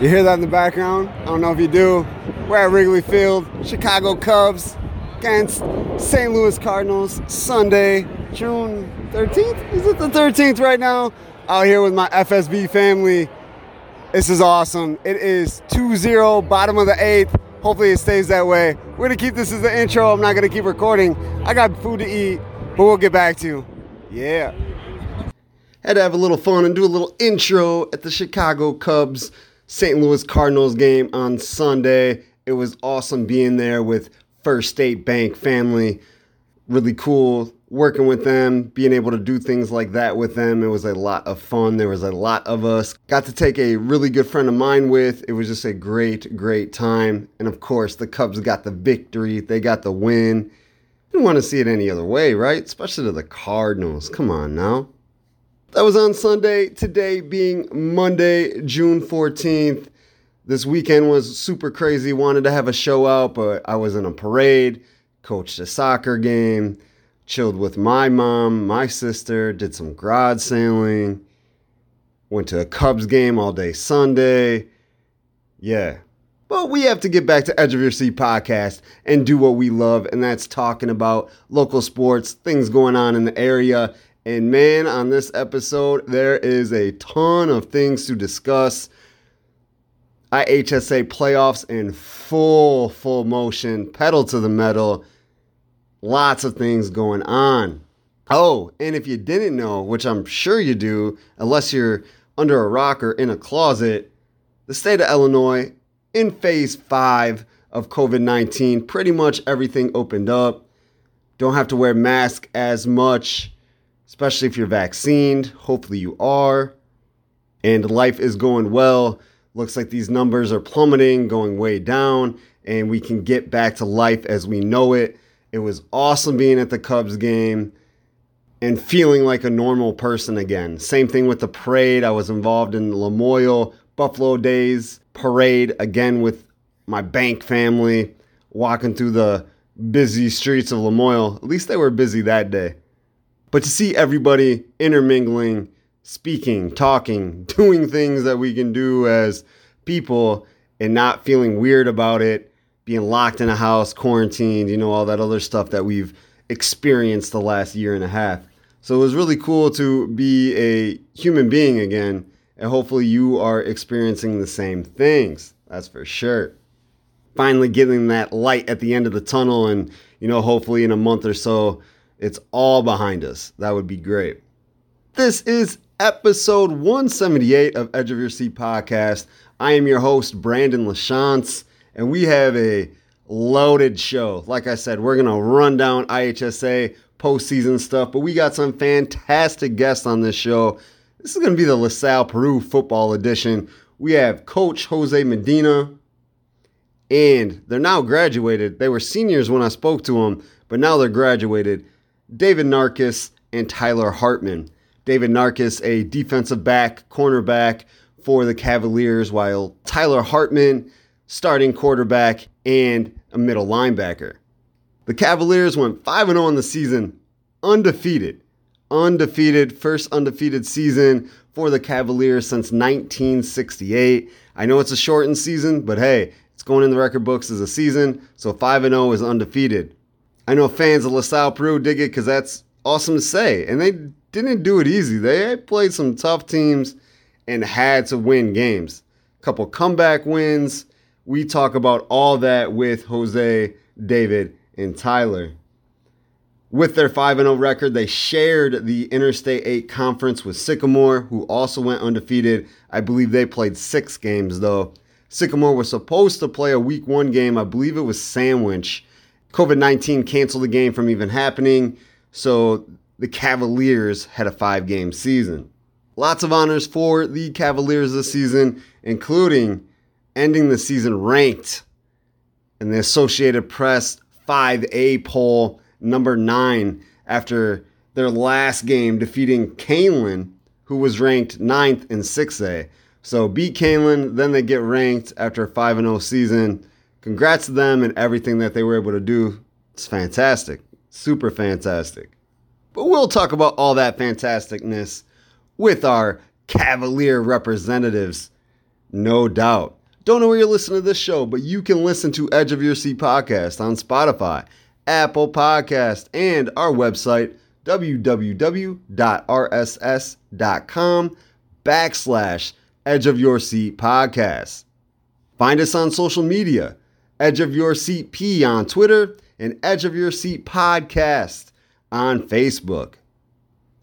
You hear that in the background? I don't know if you do. We're at Wrigley Field, Chicago Cubs against St. Louis Cardinals, Sunday, June 13th? Is it the 13th right now? Out here with my FSB family. This is awesome. It is 2 0, bottom of the eighth. Hopefully it stays that way. We're gonna keep this as the intro. I'm not gonna keep recording. I got food to eat, but we'll get back to you. Yeah. Had to have a little fun and do a little intro at the Chicago Cubs St. Louis Cardinals game on Sunday. It was awesome being there with First State Bank family. Really cool working with them, being able to do things like that with them. It was a lot of fun. There was a lot of us. Got to take a really good friend of mine with. It was just a great, great time. And of course, the Cubs got the victory, they got the win. Didn't want to see it any other way, right? Especially to the Cardinals. Come on now. That was on Sunday. Today being Monday, June 14th. This weekend was super crazy. Wanted to have a show out, but I was in a parade, coached a soccer game, chilled with my mom, my sister, did some garage sailing, went to a Cubs game all day Sunday. Yeah. But we have to get back to Edge of Your Seat podcast and do what we love, and that's talking about local sports, things going on in the area, and man, on this episode, there is a ton of things to discuss. IHSA playoffs in full, full motion, pedal to the metal. Lots of things going on. Oh, and if you didn't know, which I'm sure you do, unless you're under a rock or in a closet, the state of Illinois in phase five of COVID 19, pretty much everything opened up. Don't have to wear masks as much especially if you're vaccinated. Hopefully, you are. And life is going well. Looks like these numbers are plummeting, going way down, and we can get back to life as we know it. It was awesome being at the Cubs game and feeling like a normal person again. Same thing with the parade. I was involved in the Lamoille Buffalo Days parade again with my bank family, walking through the busy streets of Lamoille. At least they were busy that day. But to see everybody intermingling, speaking, talking, doing things that we can do as people and not feeling weird about it, being locked in a house, quarantined, you know, all that other stuff that we've experienced the last year and a half. So it was really cool to be a human being again, and hopefully you are experiencing the same things. That's for sure. Finally getting that light at the end of the tunnel, and you know, hopefully in a month or so, it's all behind us. That would be great. This is episode 178 of Edge of Your Seat podcast. I am your host, Brandon LaChance, and we have a loaded show. Like I said, we're going to run down IHSA postseason stuff, but we got some fantastic guests on this show. This is going to be the LaSalle Peru football edition. We have Coach Jose Medina, and they're now graduated. They were seniors when I spoke to them, but now they're graduated. David Narkis and Tyler Hartman. David Narkis, a defensive back, cornerback for the Cavaliers, while Tyler Hartman, starting quarterback and a middle linebacker. The Cavaliers went 5 0 in the season, undefeated. Undefeated, first undefeated season for the Cavaliers since 1968. I know it's a shortened season, but hey, it's going in the record books as a season, so 5 0 is undefeated. I know fans of LaSalle Peru dig it because that's awesome to say. And they didn't do it easy. They played some tough teams and had to win games. A couple comeback wins. We talk about all that with Jose, David, and Tyler. With their 5 0 record, they shared the Interstate 8 conference with Sycamore, who also went undefeated. I believe they played six games, though. Sycamore was supposed to play a week one game. I believe it was Sandwich COVID 19 canceled the game from even happening, so the Cavaliers had a five game season. Lots of honors for the Cavaliers this season, including ending the season ranked in the Associated Press 5A poll, number nine, after their last game defeating Kaneland, who was ranked ninth in 6A. So beat Kaneland, then they get ranked after a 5 0 season congrats to them and everything that they were able to do. It's fantastic. Super fantastic. But we'll talk about all that fantasticness with our Cavalier representatives. No doubt. Don't know where you're listening to this show, but you can listen to Edge of Your Seat podcast on Spotify, Apple Podcast, and our website, www.rss.com backslash Edge of Your Seat podcast. Find us on social media, Edge of Your Seat P on Twitter and Edge of Your Seat podcast on Facebook.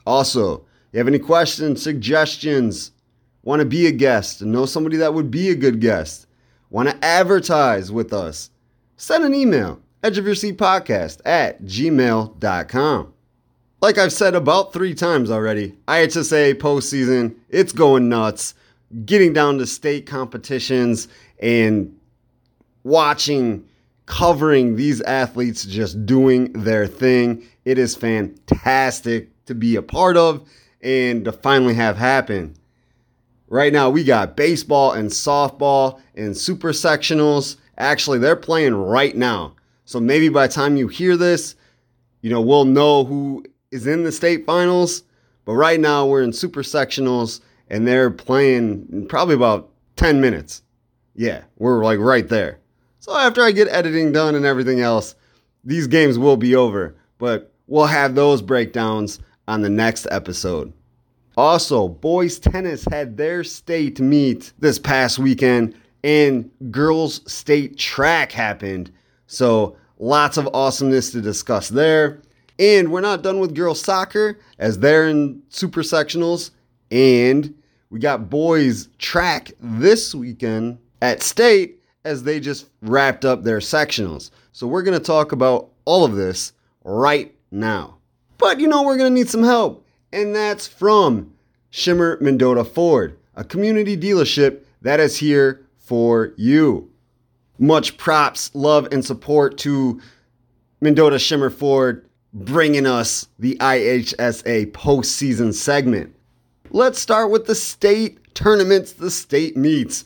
Also, you have any questions, suggestions, want to be a guest, know somebody that would be a good guest, want to advertise with us, send an email, edge of your seat podcast at gmail.com. Like I've said about three times already, IHSA postseason, it's going nuts. Getting down to state competitions and watching, covering these athletes just doing their thing. It is fantastic to be a part of and to finally have happen. Right now, we got baseball and softball and super sectionals. Actually, they're playing right now. So maybe by the time you hear this, you know, we'll know who is in the state finals. But right now, we're in super sectionals and they're playing in probably about 10 minutes. Yeah, we're like right there. So after I get editing done and everything else, these games will be over. But we'll have those breakdowns on the next episode. Also, boys tennis had their state meet this past weekend, and girls state track happened. So, lots of awesomeness to discuss there. And we're not done with girls soccer as they're in super sectionals. And we got boys track this weekend at state as they just wrapped up their sectionals. So, we're going to talk about all of this right now. But you know, we're going to need some help and that's from Schimmer Mendota Ford, a community dealership that is here for you. Much props, love, and support to Mendota Schimmer Ford bringing us the IHSA postseason segment. Let's start with the state tournaments, the state meets.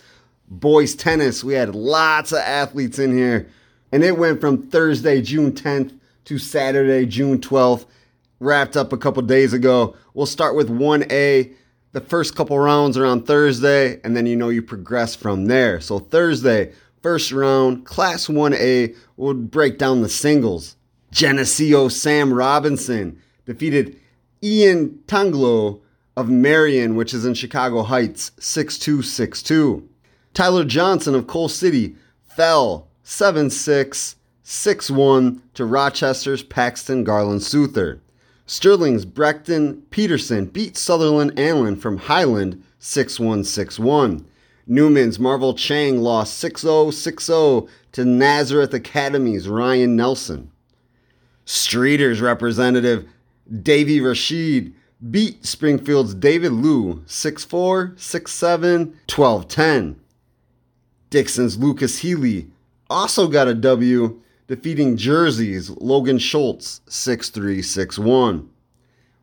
Boys tennis, we had lots of athletes in here, and it went from Thursday, June 10th to Saturday, June 12th wrapped up a couple days ago. We'll start with 1A. The first couple rounds are on Thursday, and then you know you progress from there. So, Thursday, first round, Class 1A, we'll break down the singles. Geneseo Sam Robinson defeated Ian Tanglo of Marian, which is in Chicago Heights, 6262. Tyler Johnson of Coal City fell 7 6, 6 1 to Rochester's Paxton Garland Souther. Sterling's Brecton Peterson beat Sutherland Allen from Highland 6 1 6 1. Newman's Marvel Chang lost 6 0 6 0 to Nazareth Academy's Ryan Nelson. Streator's representative Davy Rashid beat Springfield's David Liu 6 4 6 7 12 10. Dixon's Lucas Healy also got a W defeating Jersey's Logan Schultz 6 3 6 1.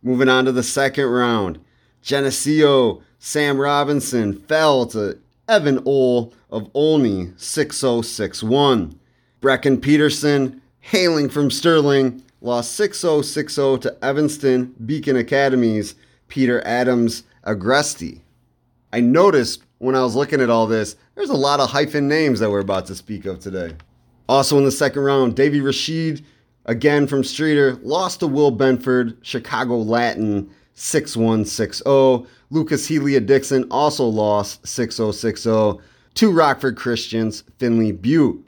Moving on to the second round, Geneseo Sam Robinson fell to Evan Ole of Olney 6 0 6 1. Brecken Peterson, hailing from Sterling, lost 6 0 6 0 to Evanston Beacon Academy's Peter Adams Agresti. I noticed when I was looking at all this, there's a lot of hyphen names that we're about to speak of today. Also in the second round, Davy Rashid, again from Streator, lost to Will Benford, Chicago Latin 6 1 6 0. Lucas Healy Dixon also lost 6 0 6 0 to Rockford Christians, Finley Butte.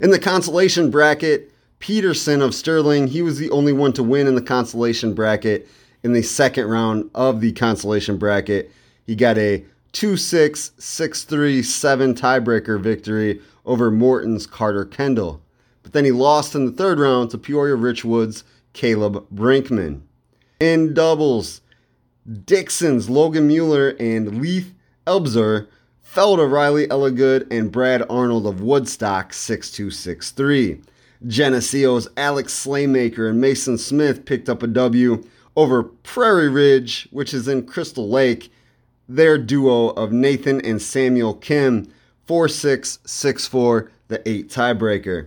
In the consolation bracket, Peterson of Sterling, he was the only one to win in the consolation bracket in the second round of the consolation bracket. He got a 2 6 6 3 7 tiebreaker victory over Morton's Carter Kendall. But then he lost in the third round to Peoria Richwood's Caleb Brinkman. In doubles, Dixon's Logan Mueller and Leith Elbzer fell to Riley Elligood and Brad Arnold of Woodstock 6263. Geneseo's Alex Slaymaker and Mason Smith picked up a W over Prairie Ridge, which is in Crystal Lake. Their duo of Nathan and Samuel Kim 4 6 6 4, the 8 tiebreaker.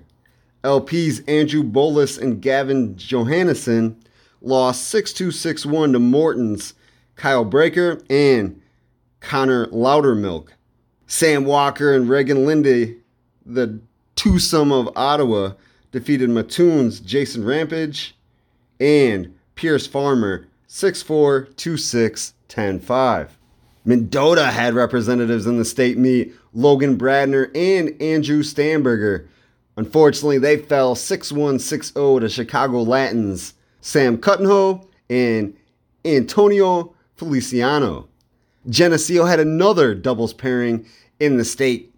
LP's Andrew Bolus and Gavin Johannesson lost 6 2 6 1 to Morton's Kyle Breaker and Connor Loudermilk. Sam Walker and Regan Lindy, the twosome of Ottawa, defeated Mattoon's Jason Rampage and Pierce Farmer 6'4, 2'6, 10'5. Mendota had representatives in the state meet, Logan Bradner and Andrew Stamberger. Unfortunately, they fell 6-1, 6-0 to Chicago Latins, Sam Cuttenho and Antonio Feliciano. Geneseo had another doubles pairing in the state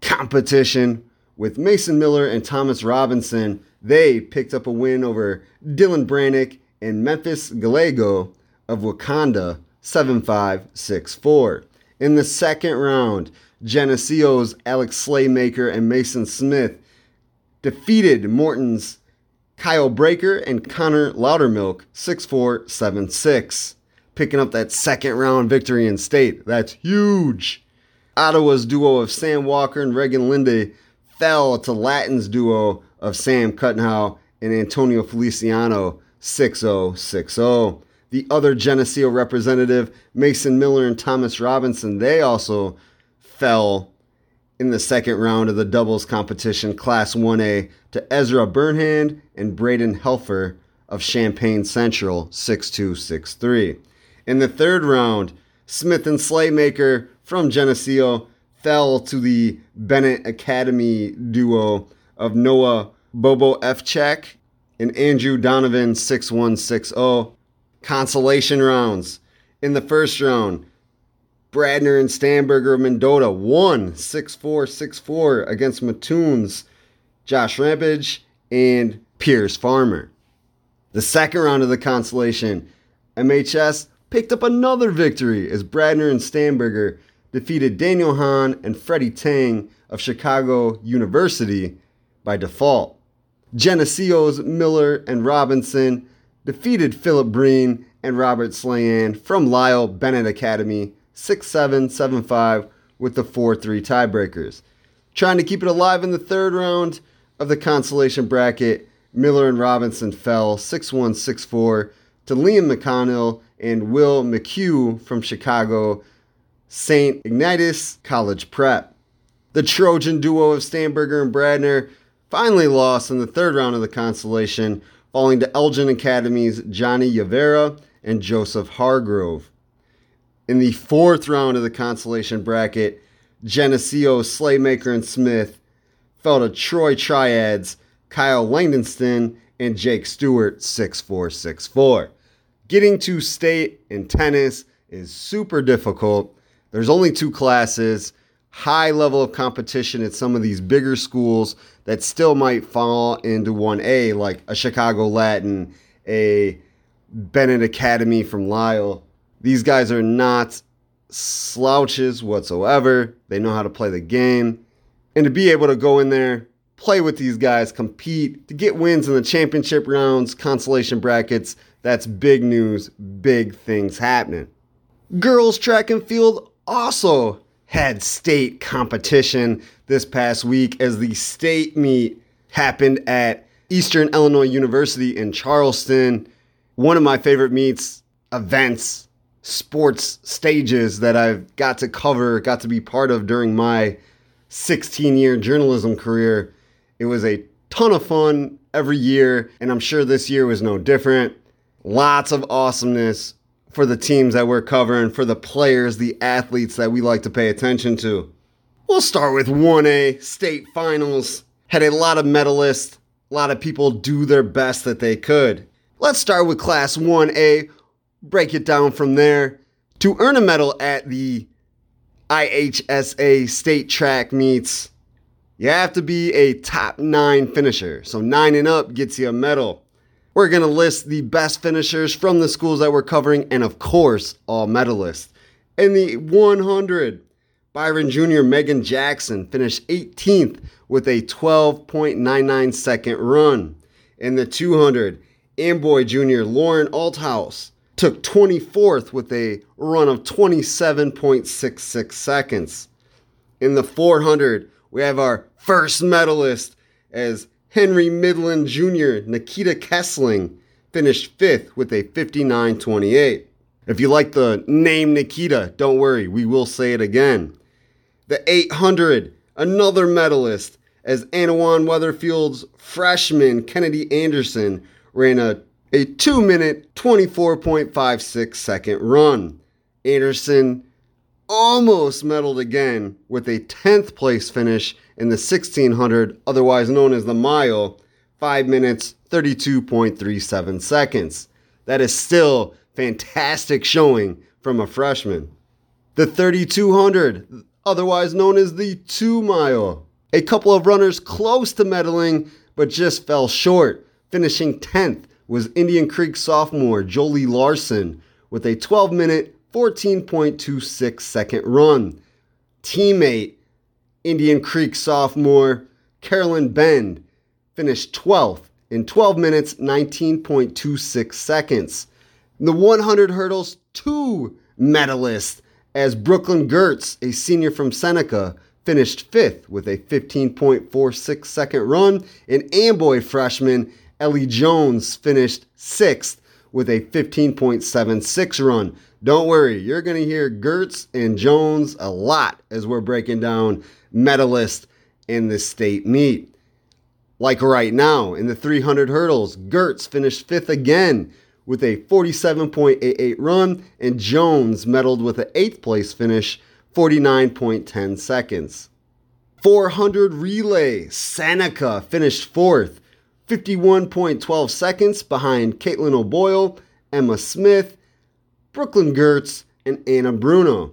competition with Mason Miller and Thomas Robinson. They picked up a win over Dylan Brannick and Memphis Gallego of Wauconda 7564. In the second round, Geneseo's Alex Slaymaker and Mason Smith defeated Morton's Kyle Breaker and Connor Loudermilk 6476, picking up that second round victory in state. That's huge. Ottawa's duo of Sam Walker and Regan Linde fell to Latin's duo of Sam Cuttenhow and Antonio Feliciano 6060. The other Geneseo representative, Mason Miller and Thomas Robinson, they also fell in the second round of the doubles competition, Class 1A, to Ezra Burnhand and Braden Helfer of Champaign Central, 6263. In the third round, Smith and Slaymaker from Geneseo fell to the Benet Academy duo of Noah Bobo Fchek and Andrew Donovan 6160. Consolation rounds. In the first round, Bradner and Stamberger of Mendota won 6 4 6 4 against Mattoons, Josh Rampage, and Pierce Farmer. The second round of the consolation, MHS picked up another victory as Bradner and Stamberger defeated Daniel Hahn and Freddie Tang of Chicago University by default. Geneseo's Miller and Robinson defeated Philip Breen and Robert Slayan from Lisle Benet Academy 6 7 7 5 with the 4 3 tiebreakers. Trying to keep it alive in the third round of the consolation bracket, Miller and Robinson fell 6 1 6 4 to Liam McConnell and Will McHugh from Chicago St. Ignatius College Prep. The Trojan duo of Stamberger and Bradner finally lost in the third round of the consolation, falling to Elgin Academy's Johnny Yavera and Joseph Hargrove. In the fourth round of the consolation bracket, Geneseo, Slaymaker, and Smith fell to Troy Triads, Kyle Langdonston, and Jake Stewart 6464. Getting to state in tennis is super difficult. There's only two classes, high level of competition at some of these bigger schools that still might fall into 1A, like a Chicago Latin, a Benet Academy from Lisle. These guys are not slouches whatsoever. They know how to play the game. And to be able to go in there, play with these guys, compete, to get wins in the championship rounds, consolation brackets, that's big news, big things happening. Girls track and field also had state competition this past week as the state meet happened at Eastern Illinois University in Charleston. One of my favorite meets, events, sports stages that I've got to cover, got to be part of during my 16 year journalism career. It was a ton of fun every year, and I'm sure this year was no different. Lots of awesomeness for the teams that we're covering, for the players, the athletes that we like to pay attention to. We'll start with 1A state finals. Had a lot of medalists, a lot of people do their best that they could. Let's start with Class 1A, break it down from there. To earn a medal at the IHSA state track meets, you have to be a top nine finisher. So, nine and up gets you a medal. We're going to list the best finishers from the schools that we're covering, and of course, all medalists. In the 100, Byron Jr. Megan Jackson finished 18th with a 12.99 second run. In the 200, Amboy Jr. Lauren Althouse took 24th with a run of 27.66 seconds. In the 400, we have our first medalist as Henry Midland Jr. Nikita Kessling finished fifth with a 59.28. If you like the name Nikita, don't worry, we will say it again. The 800, another medalist, as Annawan Wethersfield's freshman Kennedy Anderson ran a, a 2 minute 24.56 second run. Anderson almost medaled again with a 10th place finish in the 1600, otherwise known as the mile, 5 minutes 32.37 seconds. That is still fantastic showing from a freshman. The 3200, otherwise known as the 2 mile. A couple of runners close to medaling but just fell short. Finishing 10th was Indian Creek sophomore Jolie Larson with a 12 minute 14.26 second run. Teammate, Indian Creek sophomore Carolyn Bend, finished 12th in 12 minutes 19.26 seconds. In the 100 hurdles, two medalists as Brooklyn Gertz, a senior from Seneca, finished fifth with a 15.46 second run, and Amboy freshman Ellie Jones finished sixth with a 15.76 run. Don't worry, you're going to hear Gertz and Jones a lot as we're breaking down medalists in the state meet. Like right now, in the 300 hurdles, Gertz finished fifth again with a 47.88 run, and Jones medaled with an eighth place finish, 49.10 seconds. 400 relay, Seneca finished fourth, 51.12 seconds behind Caitlin O'Boyle, Emma Smith, Brooklyn Gertz, and Anna Bruno.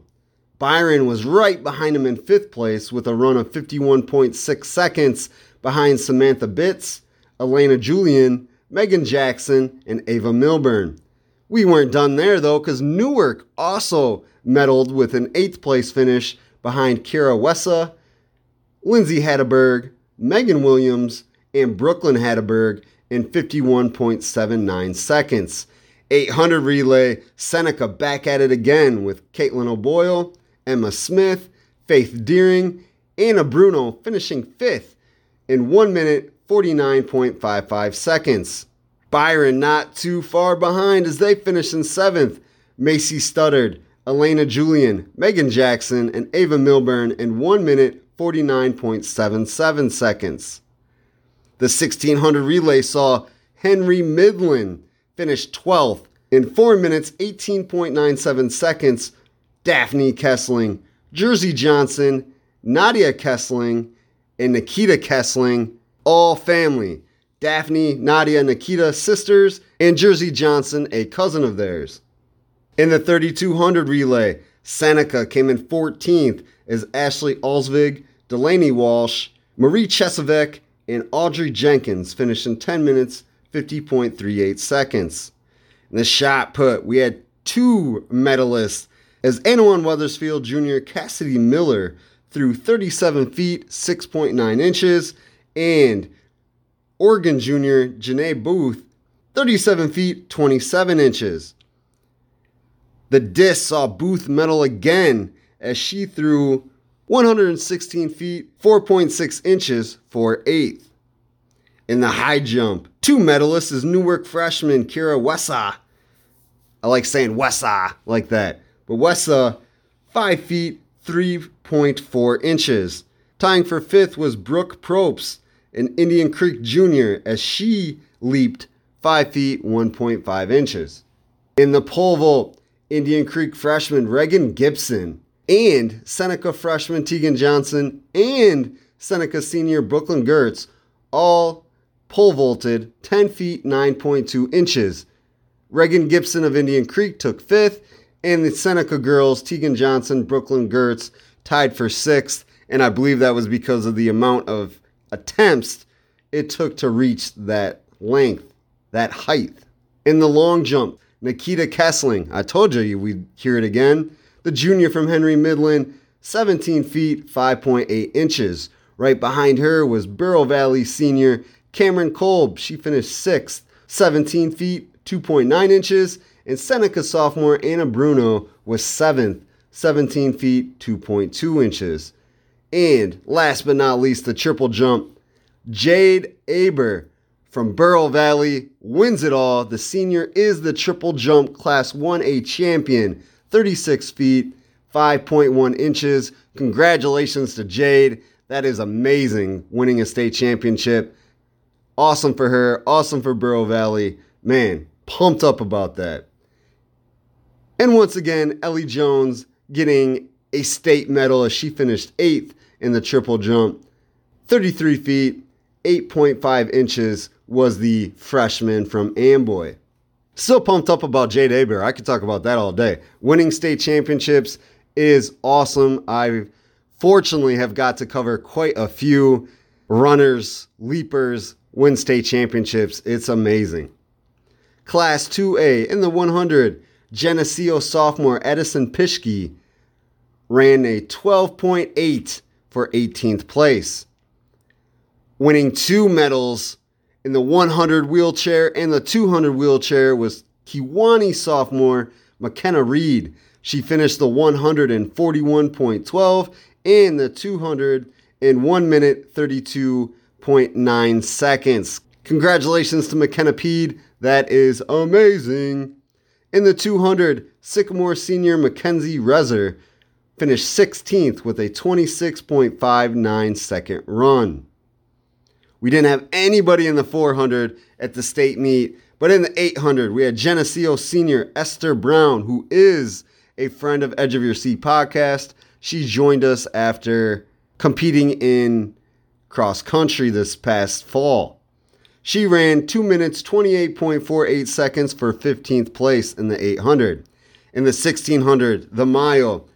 Byron was right behind him in fifth place with a run of 51.6 seconds behind Samantha Bitts, Elena Julian, Megan Jackson, and Ava Milburn. We weren't done there though, because Newark also medaled with an eighth place finish behind Kira Wessa, Lindsay Hatteberg, Megan Williams, and Brooklyn Hatteberg in 51.79 seconds. 800 relay, Seneca back at it again with Caitlin O'Boyle, Emma Smith, Faith Deering, Anna Bruno finishing fifth in 1 minute 49.55 seconds. Byron not too far behind as they finish in seventh. Macy Studdard, Elena Julian, Megan Jackson, and Ava Milburn in 1 minute 49.77 seconds. The 1600 relay saw Henry Midland finish 12th in 4 minutes 18.97 seconds. Daphne Kessling, Jersey Johnson, Nadia Kessling, and Nikita Kessling, all family. Daphne, Nadia, Nikita, sisters, and Jersey Johnson, a cousin of theirs. In the 3200 relay, Seneca came in 14th as Ashley Alsvig, Delaney Walsh, Marie Chesavic, and Audrey Jenkins finished in 10 minutes 50.38 seconds. In the shot put, we had two medalists as Annawan Wethersfield Jr. Cassidy Miller threw 37 feet 6.9 inches and Oregon Jr. Janae Booth 37 feet 27 inches. The disc saw Booth medal again as she threw 116 feet 4.6 inches for eighth. In the high jump, two medalists is Newark freshman Kira Wessa. I like saying Wessa like that. But Wessa, 5 feet 3.4 inches. Tying for fifth was Brooke Propes, an Indian Creek junior, as she leaped 5 feet 1.5 inches. In the pole vault, Indian Creek freshman Regan Gibson and Seneca freshman Tegan Johnson and Seneca senior Brooklyn Gertz all pole vaulted 10 feet 9.2 inches. Reagan Gibson of Indian Creek took fifth, and the Seneca girls, Tegan Johnson, Brooklyn Gertz, tied for sixth. And I believe that was because of the amount of attempts it took to reach that length, that height. In the long jump, Nikita Kessling, I told you we'd hear it again. The junior from Henry Midland, 17 feet 5.8 inches. Right behind her was Bureau Valley senior Cameron Kolb. She finished sixth, 17 feet 2.9 inches. And Seneca sophomore Anna Bruno was seventh, 17 feet 2.2 inches. And last but not least, the triple jump. Jade Aber from Bureau Valley wins it all. The senior is the triple jump class 1A champion, 36 feet, 5.1 inches. Congratulations to Jade. That is amazing, winning a state championship. Awesome for her. Awesome for Bureau Valley. Man, pumped up about that. And once again, Ellie Jones getting a state medal as she finished eighth in the triple jump. 33 feet, 8.5 inches was the freshman from Amboy. Still pumped up about Jade Aber. I could talk about that all day. Winning state championships is awesome. I fortunately have got to cover quite a few runners, leapers, win state championships. It's amazing. Class 2A in the 100, Geneseo sophomore Edison Pishke ran a 12.8 for 18th place. Winning two medals in the 100 wheelchair and the 200 wheelchair was Kewanee sophomore McKenna Reed. She finished the 141.12 and the 200 in 1 minute 32.9 seconds. Congratulations to McKenna Pede. That is amazing. In the 200, Sycamore senior Mackenzie Rezer finished 16th with a 26.59 second run. We didn't have anybody in the 400 at the state meet, but in the 800, we had Geneseo senior Esther Brown, who is a friend of Edge of Your Seat podcast. She joined us after competing in cross country this past fall. She ran 2 minutes 28.48 seconds for 15th place in the 800. In the 1600, the mile,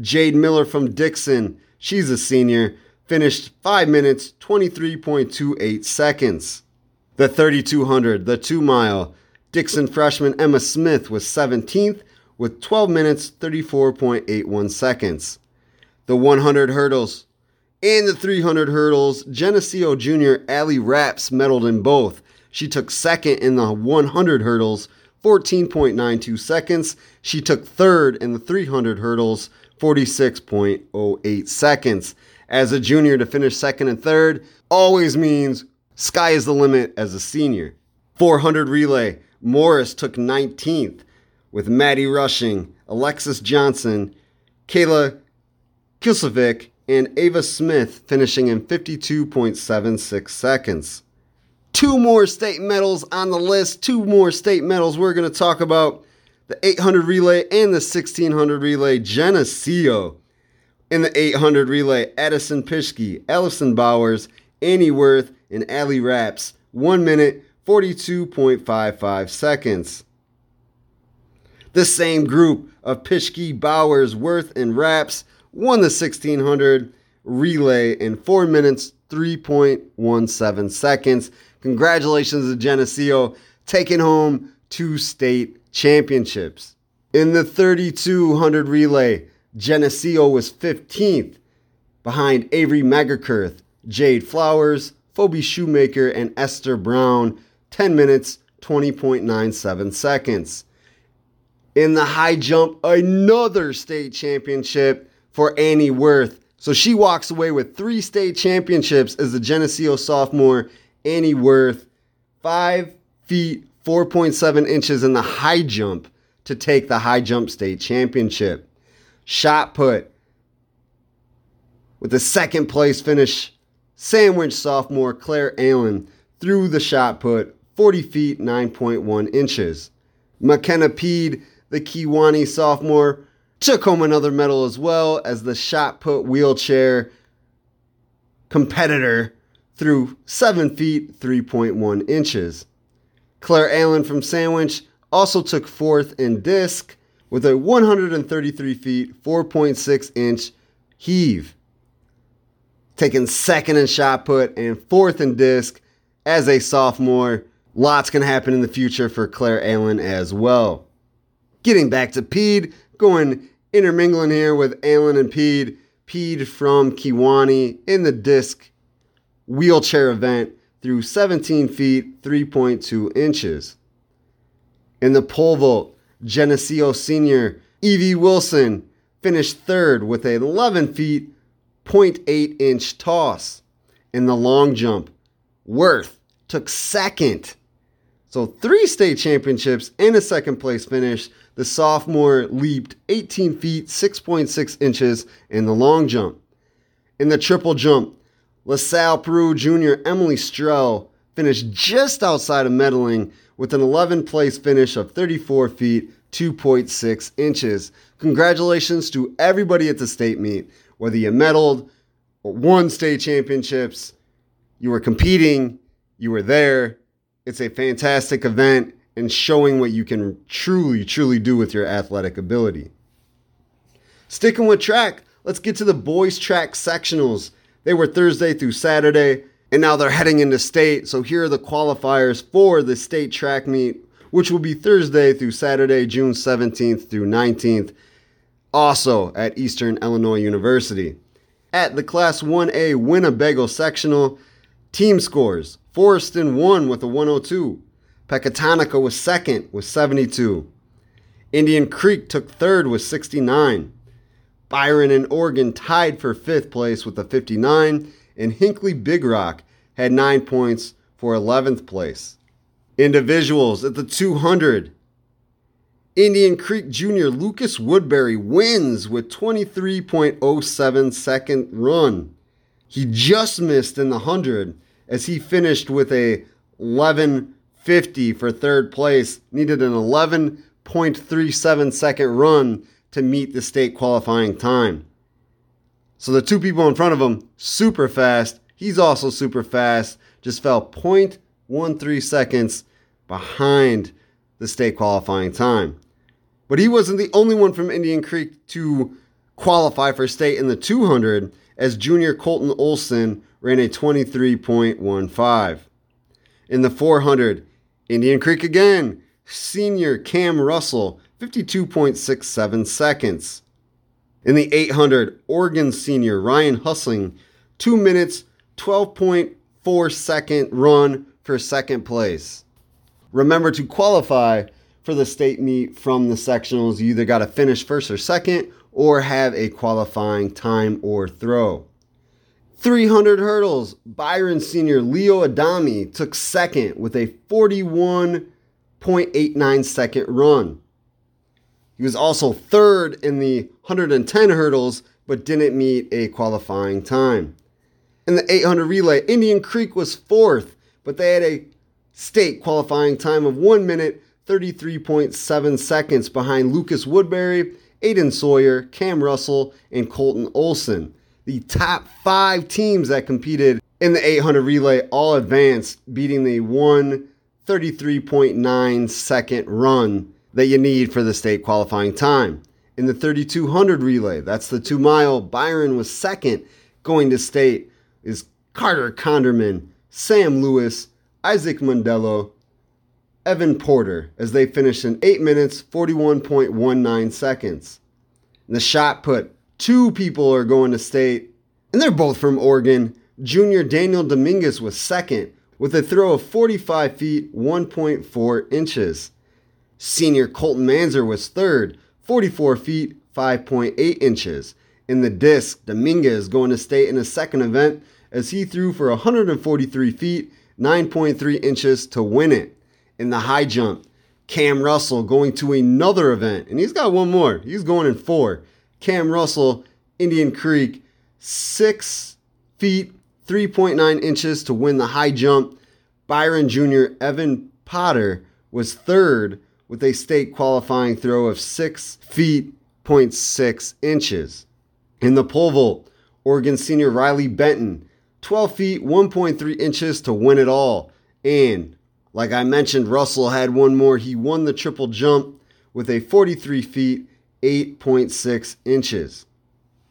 Jade Miller from Dixon, she's a senior, finished 5 minutes 23.28 seconds. The 3200, the 2 mile, Dixon freshman Emma Smith was 17th with 12 minutes 34.81 seconds. The 100 hurdles and the 300 hurdles, Geneseo junior Allie Raps medaled in both. She took second in the 100 hurdles, 14.92 seconds. She took third in the 300 hurdles, 46.08 seconds. As a junior to finish second and third always means sky is the limit as a senior. 400 relay, Morris took 19th with Maddie Rushing, Alexis Johnson, Kayla Kilsovic, and Ava Smith finishing in 52.76 seconds. Two more state medals on the list, two more state medals we're going to talk about the 800 relay and the 1600 relay. Geneseo in the 800 relay, Addison Pishke, Ellison Bowers, Annie Worth, and Allie Raps. 1 minute 42.55 seconds. The same group of Pishke, Bowers, Worth, and Raps won the 1600 relay in 4 minutes 3.17 seconds. Congratulations to Geneseo taking home two state championships. In the 3200 relay, Geneseo was 15th behind Avery Megakurth, Jade Flowers, Phoebe Shoemaker, and Esther Brown, 10 minutes 20.97 seconds. In the high jump, another state championship for Annie Worth. So she walks away with three state championships as the Geneseo sophomore, Annie Worth, 5 feet 4.7 inches in the high jump to take the high jump state championship. Shot put with the second place finish, Sandwich sophomore Claire Allen threw the shot put 40 feet 9.1 inches. McKenna Pede, the Kewanee sophomore, took home another medal as well as the shot put wheelchair competitor threw 7 feet 3.1 inches. Claire Allen from Sandwich also took fourth in disc with a 133 feet 4.6 inch heave. Taking second in shot put and fourth in disc as a sophomore. Lots can happen in the future for Claire Allen as well. Getting back to Pede, going intermingling here with Allen and Pede. Pede from Kewanee in the disc wheelchair event through 17 feet 3.2 inches. In the pole vault, Geneseo senior Evie Wilson finished third with an 11 feet 0.8 inch toss. In the long jump, Worth took second. So three state championships and a second place finish. The sophomore leaped 18 feet 6.6 inches in the long jump. In the triple jump, LaSalle Peru junior Emily Strell finished just outside of medaling with an 11th place finish of 34 feet 2.6 inches. Congratulations to everybody at the state meet, whether you medaled or won state championships, you were competing, you were there. It's a fantastic event and showing what you can truly, truly do with your athletic ability. Sticking with track, let's get to the boys' track sectionals. They were Thursday through Saturday, and now they're heading into state. So here are the qualifiers for the state track meet, which will be Thursday through Saturday, June 17th through 19th, also at Eastern Illinois University. At the Class 1A Winnebago sectional, team scores Forreston won with a 102. Pecatonica was second with 72. Indian Creek took third with 69. Byron and Oregon tied for fifth place with a 59, and Hinckley Big Rock had nine points for 11th place. Individuals at the 200. Indian Creek Jr. Lucas Woodbury wins with 23.07 second run. He just missed in the 100 as he finished with a 11.50 for third place, needed an 11.37 second run to meet the state qualifying time. So the two people in front of him, super fast. He's also super fast, just fell 0.13 seconds behind the state qualifying time. But he wasn't the only one from Indian Creek to qualify for state in the 200, as junior Colton Olson ran a 23.15. In the 400, Indian Creek again, senior Cam Russell 52.67 seconds. In the 800, Oregon senior Ryan Hustling, 2 minutes 12.4 second run for second place. Remember to qualify for the state meet from the sectionals. You either got to finish first or second or have a qualifying time or throw. 300 hurdles, Byron senior Leo Adami took second with a 41.89 second run. He was also third in the 110 hurdles, but didn't meet a qualifying time. In the 800 relay, Indian Creek was fourth, but they had a state qualifying time of 1 minute 33.7 seconds behind Lucas Woodbury, Aiden Sawyer, Cam Russell, and Colton Olson. The top five teams that competed in the 800 relay all advanced, beating the 133.9 second run that you need for the state qualifying time. In the 3200 relay, that's the two mile, Byron was second. Going to state is Carter Conderman, Sam Lewis, Isaac Mondello, Evan Porter, as they finished in 8 minutes 41.19 seconds. In the shot put, two people are going to state, and they're both from Oregon. Junior Daniel Dominguez was second with a throw of 45 feet 1.4 inches. Senior Colton Manzer was third, 44 feet, 5.8 inches. In the disc, Dominguez going to state in a second event as he threw for 143 feet, 9.3 inches to win it. In the high jump, Cam Russell going to another event, and he's got one more. He's going in four. Cam Russell, Indian Creek, 6 feet, 3.9 inches to win the high jump. Byron Jr. Evan Potter was third with a state qualifying throw of 6 feet 0.6 inches. In the pole vault, Oregon senior Riley Benton, 12 feet 1.3 inches to win it all. And like I mentioned, Russell had one more. He won the triple jump with a 43 feet 8.6 inches.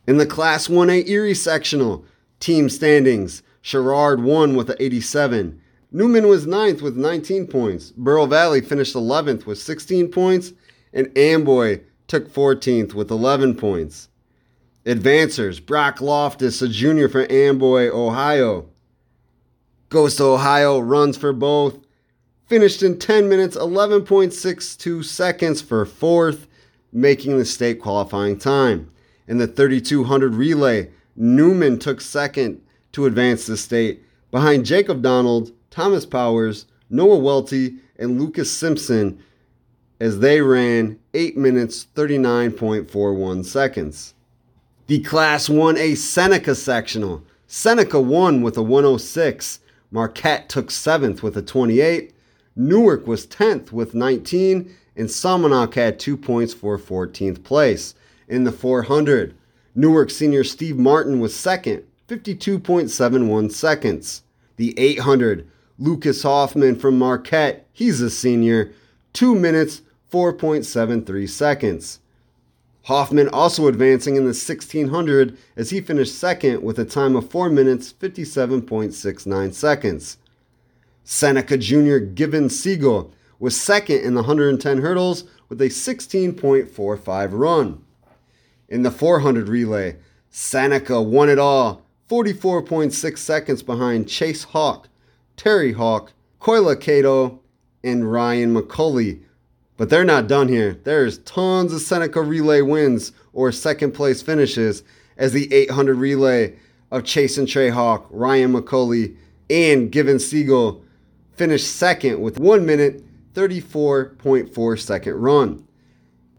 In the Class 1A Erie sectional, team standings, Sherrard won with an 87. Newman was ninth with 19 points. Bureau Valley finished 11th with 16 points, and Amboy took 14th with 11 points. Advancers, Brock Loftus, a junior for Amboy, Ohio. Goes to Ohio, runs for both. Finished in 10 minutes, 11.62 seconds for fourth, making the state qualifying time. In the 3200 relay, Newman took second to advance the state, behind Jacob Donald, Thomas Powers, Noah Welty, and Lucas Simpson, as they ran 8 minutes 39.41 seconds. The Class 1A Seneca sectional. Seneca won with a 106. Marquette took 7th with a 28. Newark was 10th with 19. And Somonauk had 2 points for 14th place. In the 400, Newark senior Steve Martin was second, 52.71 seconds. The 800, Lucas Hoffman from Marquette, he's a senior, 2 minutes 4.73 seconds. Hoffman also advancing in the 1600 as he finished second with a time of 4 minutes 57.69 seconds. Seneca Jr. Given Siegel was second in the 110 hurdles with a 16.45 run. In the 400 relay, Seneca won it all, 44.6 seconds behind Chase Hawk, Terry Hawk, Koila Cato, and Ryan McCulley. But they're not done here. There's tons of Seneca relay wins or second place finishes as the 800 relay of Chase and Trey Hawk, Ryan McCulley, and Given Siegel finished second with 1 minute 34.4 second run.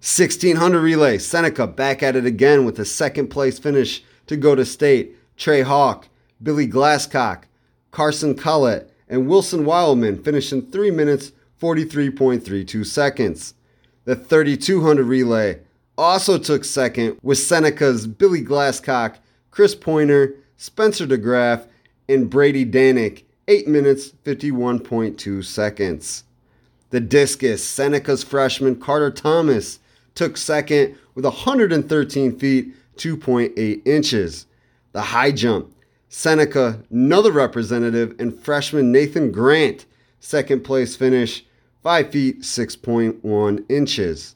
1600 relay, Seneca back at it again with a second place finish to go to state. Trey Hawk, Billy Glasscock, Carson Collett, and Wilson Wildman finishing 3 minutes 43.32 seconds. The 3200 relay also took second with Seneca's Billy Glasscock, Chris Pointer, Spencer DeGraff, and Brady Danick, 8 minutes 51.2 seconds. The discus, Seneca's freshman Carter Thomas, took second with 113 feet, 2.8 inches. The high jump, Seneca, another representative, and freshman Nathan Grant, second place finish, 5 feet, 6.1 inches.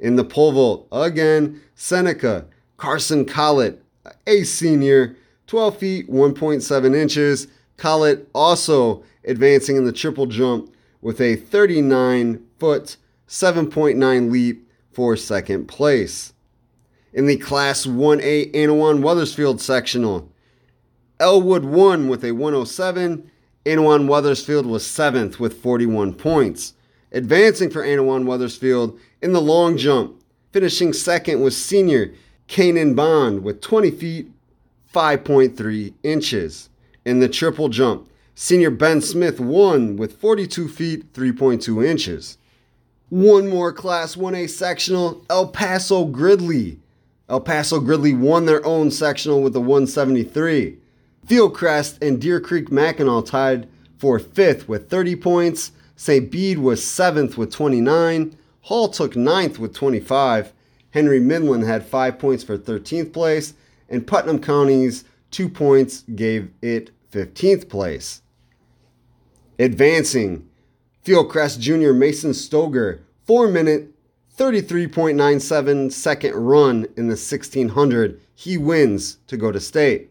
In the pole vault, again, Seneca, Carson Collett, a senior, 12 feet, 1.7 inches. Collett also advancing in the triple jump with a 39 foot, 7.9 leap for second place. In the Class 1A Annawan Wethersfield sectional, Elwood won with a 107. Annawan Wethersfield was seventh with 41 points. Advancing for Annawan Wethersfield in the long jump, finishing second was senior Kanan Bond with 20 feet, 5.3 inches. In the triple jump, senior Ben Smith won with 42 feet, 3.2 inches. One more Class 1A sectional, El Paso Gridley. El Paso Gridley won their own sectional with a 173. Fieldcrest and Deer Creek Mackinaw tied for fifth with 30 points. St. Bede was seventh with 29. Hall took ninth with 25. Henry Midland had five points for 13th place. And Putnam County's two points gave it 15th place. Advancing, Fieldcrest Jr. Mason Stoger, 4 minute 33.97 second run in the 1600. He wins to go to state.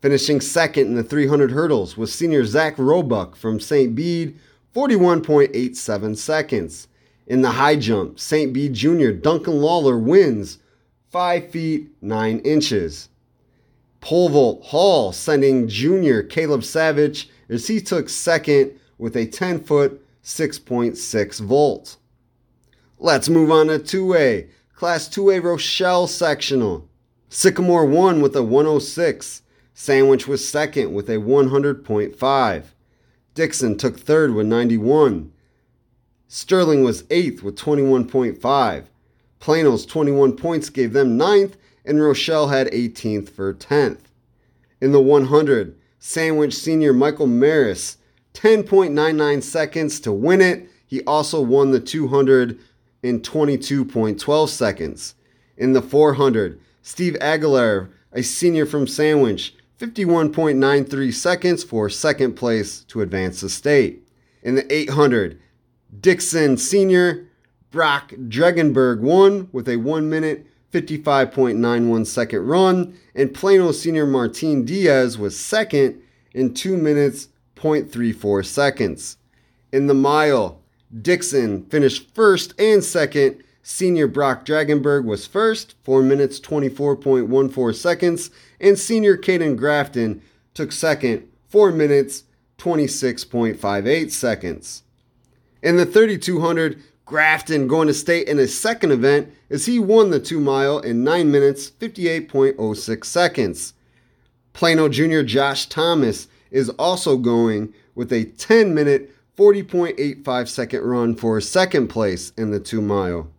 Finishing second in the 300 hurdles was senior Zach Roebuck from St. Bede, 41.87 seconds. In the high jump, St. Bede Jr. Duncan Lawler wins 5 feet 9 inches. Pole vault Hall sending junior Caleb Savage as he took second with a 10 foot 6.6 volt. Let's move on to 2A. Class 2A Rochelle sectional. Sycamore won with a 106. Sandwich was second with a 100.5. Dixon took third with 91. Sterling was eighth with 21.5. Plano's 21 points gave them ninth, and Rochelle had 18th for 10th. In the 100, Sandwich senior Michael Maris 10.99 seconds to win it. He also won the 200 in 22.12 seconds. In the 400, Steve Aguilar, a senior from Sandwich, 51.93 seconds for second place to advance the state. In the 800, Dixon senior Brock Dregenberg won with a 1 minute 55.91 second run, and Plano senior Martin Diaz was second in 2 minutes 0.34 seconds. In the mile, Dixon finished first and second. Senior Brock Dragonberg was first, 4 minutes 24.14 seconds, and senior Caden Grafton took second, 4 minutes 26.58 seconds. In the 3200, Grafton going to state in his second event as he won the 2 mile in 9 minutes 58.06 seconds. Plano Jr. Josh Thomas is also going with a 10 minute 40.85 second run for second place in the 2 mile.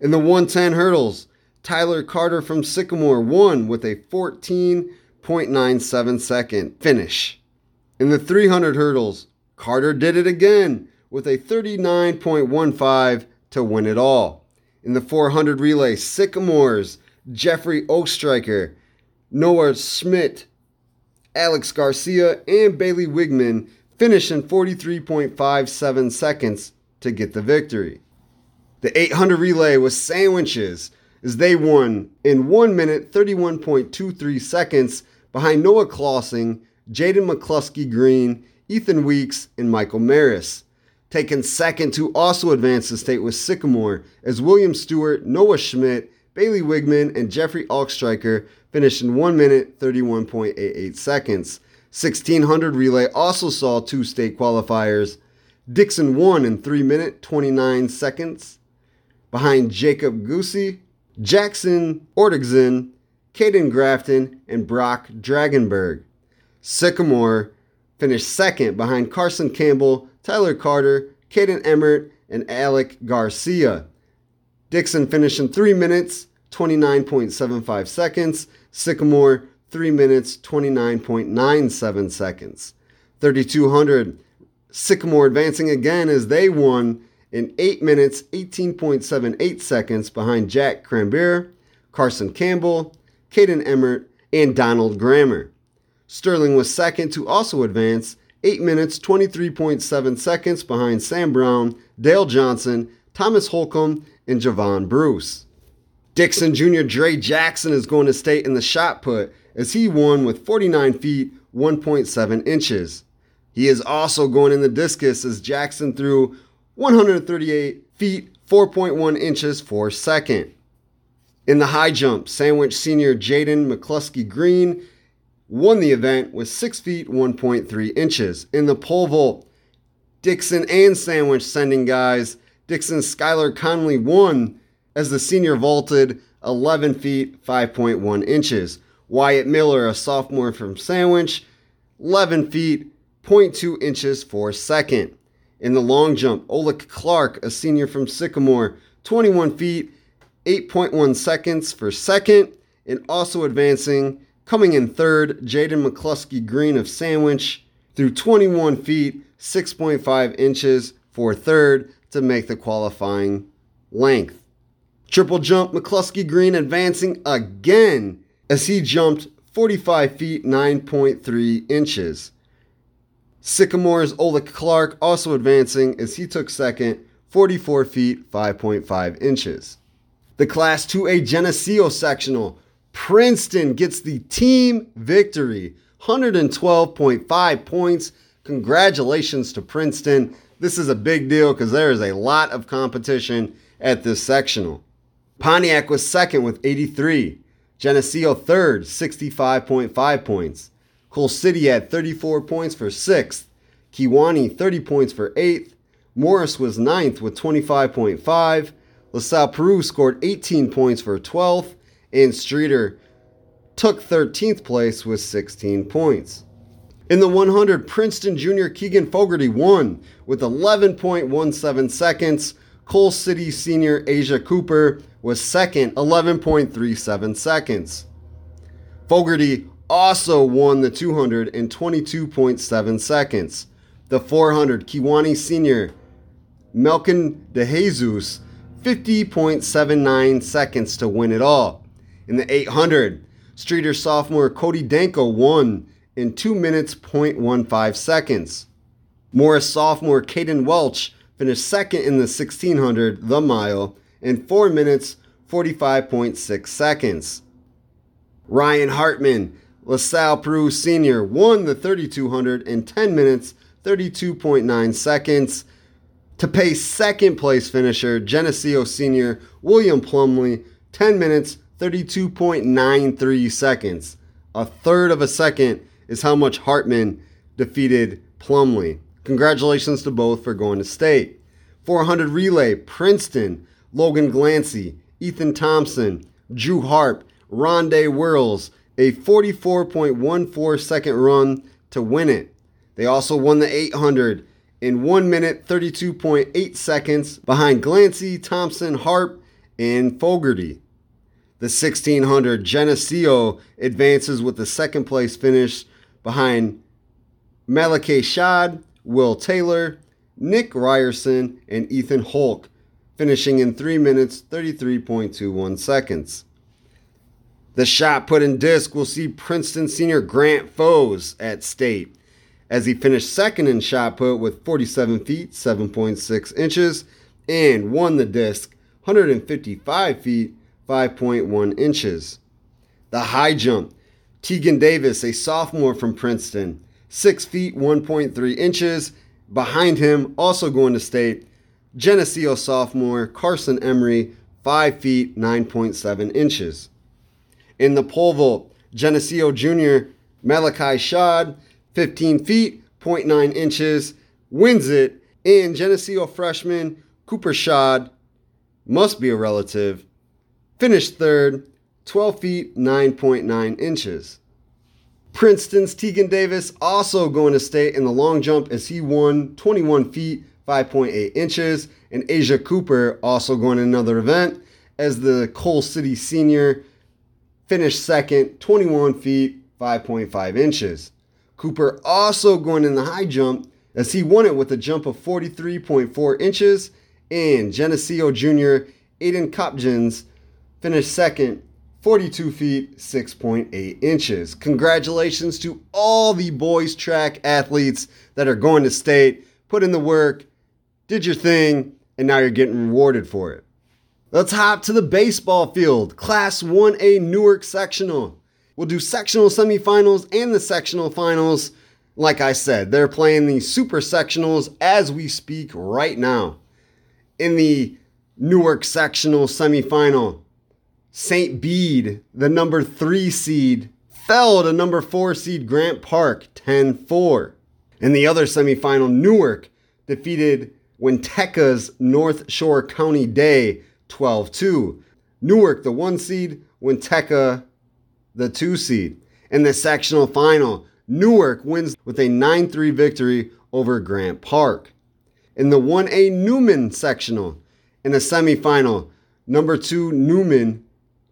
In the 110 hurdles, Tyler Carter from Sycamore won with a 14.97 second finish. In the 300 hurdles, Carter did it again with a 39.15 to win it all. In the 400 relay, Sycamores, Jeffrey Oakstriker, Noah Schmidt, Alex Garcia, and Bailey Wigman finished in 43.57 seconds to get the victory. The 800 relay was sandwiches as they won in 1 minute 31.23 seconds behind Noah Clausing, Jaden McCluskey Green, Ethan Weeks, and Michael Maris. Taken second to also advance the state was Sycamore as William Stewart, Noah Schmidt, Bailey Wigman, and Jeffrey Alkstriker finished in 1 minute 31.88 seconds. 1600 relay also saw two state qualifiers. Dixon won in 3 minute 29 seconds behind Jacob Goosey, Jackson Ortigson, Caden Grafton, and Brock Dragonberg. Sycamore finished second behind Carson Campbell, Tyler Carter, Caden Emmert, and Alec Garcia. Dixon finished in 3 minutes, 29.75 seconds. Sycamore, 3 minutes, 29.97 seconds. 3200, Sycamore advancing again as they won in 8 minutes, 18.78 seconds behind Jack Cranberry, Carson Campbell, Caden Emmert, and Donald Grammer. Sterling was second to also advance, 8 minutes 23.7 seconds behind Sam Brown, Dale Johnson, Thomas Holcomb, and Javon Bruce. Dixon Jr. Dre Jackson is going to state in the shot put as he won with 49 feet 1.7 inches. He is also going in the discus as Jackson threw 138 feet 4.1 inches for second. In the high jump, Sandwich senior Jaden McCluskey Green won the event with 6 feet 1.3 inches. In the pole vault, Dixon and Sandwich sending guys. Dixon Skylar Conley won as the senior vaulted 11 feet 5.1 inches. Wyatt Miller, a sophomore from Sandwich, 11 feet 0.2 inches for second. In the long jump, Oleg Clark, a senior from Sycamore, 21 feet 8.1 seconds for second. And also advancing Coming in third, Jaden McCluskey Green of Sandwich threw 21 feet, 6.5 inches for third to make the qualifying length. Triple jump, McCluskey Green advancing again as he jumped 45 feet, 9.3 inches. Sycamore's Oleg Clark also advancing as he took second, 44 feet, 5.5 inches. The Class 2A Geneseo sectional Princeton gets the team victory 112.5 points. Congratulations to Princeton. This is a big deal because there is a lot of competition at this sectional. Pontiac was second with 83. Geneseo third, 65.5 points. Coal City had 34 points for sixth. Kewanee 30 points for eighth. Morris was ninth with 25.5. LaSalle Peru scored 18 points for 12th and Streator took 13th place with 16 points. In the 100, Princeton junior Keegan Fogarty won with 11.17 seconds. Coal City senior Asia Cooper was second, 11.37 seconds. Fogarty also won the 200 in 22.7 seconds. The 400, Kewanee senior Melkin DeJesus, 50.79 seconds to win it all. In the 800, Streator sophomore Cody Danko won in 2 minutes 0.15 seconds. Morris sophomore Caden Welch finished second in the 1600, the mile, in 4 minutes 45.6 seconds. Ryan Hartman, LaSalle Peru senior, won the 3200 in 10 minutes 32.9 seconds. To pace second place finisher, Geneseo senior William Plumley, 10 minutes 32.93 seconds. A third of a second is how much Hartman defeated Plumley. Congratulations to both for going to state. 400 relay, Princeton, Logan Glancy, Ethan Thompson, Drew Harp, Ronde Whirls, a 44.14 second run to win it. They also won the 800 in 1 minute 32.8 seconds behind Glancy, Thompson, Harp, and Fogarty. The 1600 Geneseo advances with the second place finish behind Malachi Shad, Will Taylor, Nick Ryerson, and Ethan Hulk, finishing in 3 minutes 33.21 seconds. The shot put in disc will see Princeton senior Grant Foes at state as he finished second in shot put with 47 feet 7.6 inches and won the disc 155 feet 5.1 inches. The high jump, Tegan Davis, a sophomore from Princeton, 6 feet 1.3 inches. Behind him, also going to state, Geneseo sophomore Carson Emery, 5 feet 9.7 inches. In the pole vault, Geneseo junior Malachi Shad, 15 feet 0.9 inches, wins it. And Geneseo freshman Cooper Shad, must be a relative, finished third, 12 feet 9.9 inches. Princeton's Tegan Davis also going to state in the long jump as he won 21 feet 5.8 inches, and Asia Cooper also going to another event as the Coal City senior finished second, 21 feet 5.5 inches. Cooper also going in the high jump as he won it with a jump of 43.4 inches, and Geneseo Jr. Aiden Kopjins finished second, 42 feet 6.8 inches. Congratulations to all the boys track athletes that are going to state, put in the work, did your thing, and now you're getting rewarded for it. Let's hop to the baseball field. Class 1A Newark Sectional. We'll do sectional semifinals and the sectional finals. Like I said, they're playing the super sectionals as we speak right now. In the Newark sectional semifinal, St. Bede, the number three seed, fell to number four seed Grant Park 10 4. In the other semifinal, Newark defeated Winnetka's North Shore County Day 12 2. Newark, the one seed, Winteca, the two seed. In the sectional final, Newark wins with a 9 3 victory over Grant Park. In the 1A Newman sectional, in the semifinal, number two Newman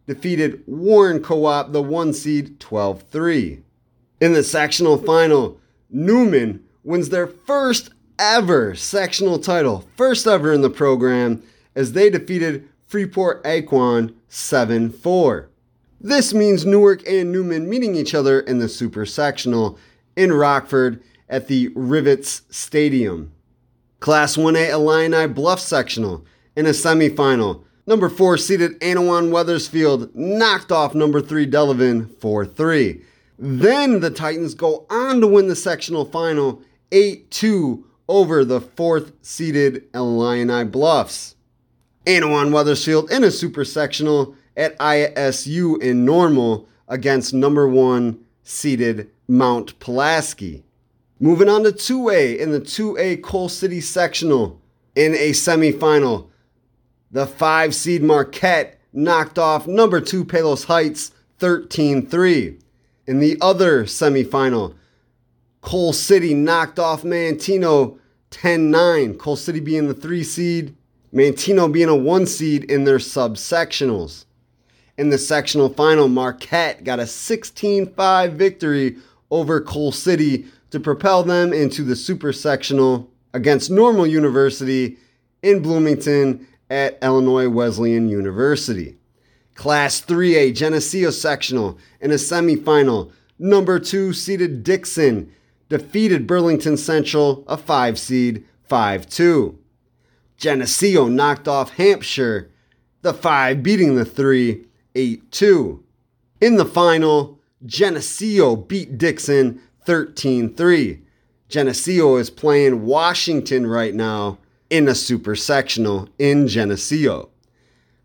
defeated Warren Co op, the one seed, 12 3. In the sectional final, Newman wins their first ever sectional title, first ever in the program, as they defeated Freeport Aquin 7 4. This means Newark and Newman meeting each other in the super sectional in Rockford at the Rivets Stadium. Class 1A Illini Bluff sectional in a semifinal. Number 4 seeded Annawan Wethersfield knocked off number 3 Delavan 4 3. Then the Titans go on to win the sectional final 8 2 over the 4th seeded Illini Bluffs. Annawan Wethersfield in a super sectional at ISU in Normal against number 1 seeded Mount Pulaski. Moving on to 2A in the 2A Coal City sectional in a semifinal. The five seed Marquette knocked off number two Palos Heights 13 3. In the other semifinal, Coal City knocked off Manteno 10 9. Coal City being the three seed, Manteno being a one seed in their subsectionals. In the sectional final, Marquette got a 16 5 victory over Coal City to propel them into the super sectional against Normal University in Bloomington at Illinois Wesleyan University. Class 3A Geneseo sectional in a semifinal. Number 2 seeded Dixon defeated Burlington Central, a 5 seed, 5 2. Geneseo knocked off Hampshire, the 5 beating the 3, 8 2. In the final, Geneseo beat Dixon 13 3. Geneseo is playing Washington right now in a super sectional in Geneseo.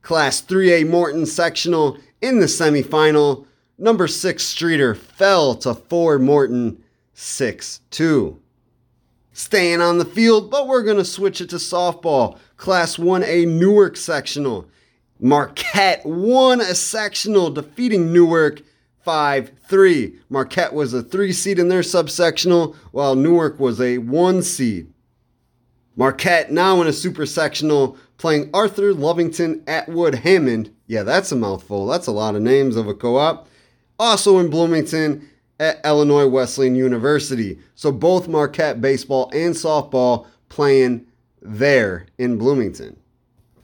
Class 3A Morton sectional in the semifinal. Number 6 Streator fell to 4 Morton 6 2. Staying on the field, but we're going to switch it to softball. Class 1A Newark sectional. Marquette won a sectional, defeating Newark 5 3. Marquette was a 3 seed in their subsectional, while Newark was a 1 seed. Marquette now in a super sectional, playing Arthur Lovington Atwood Hammond. Yeah, that's a mouthful. That's a lot of names of a co op. Also in Bloomington at Illinois Wesleyan University. So both Marquette baseball and softball playing there in Bloomington.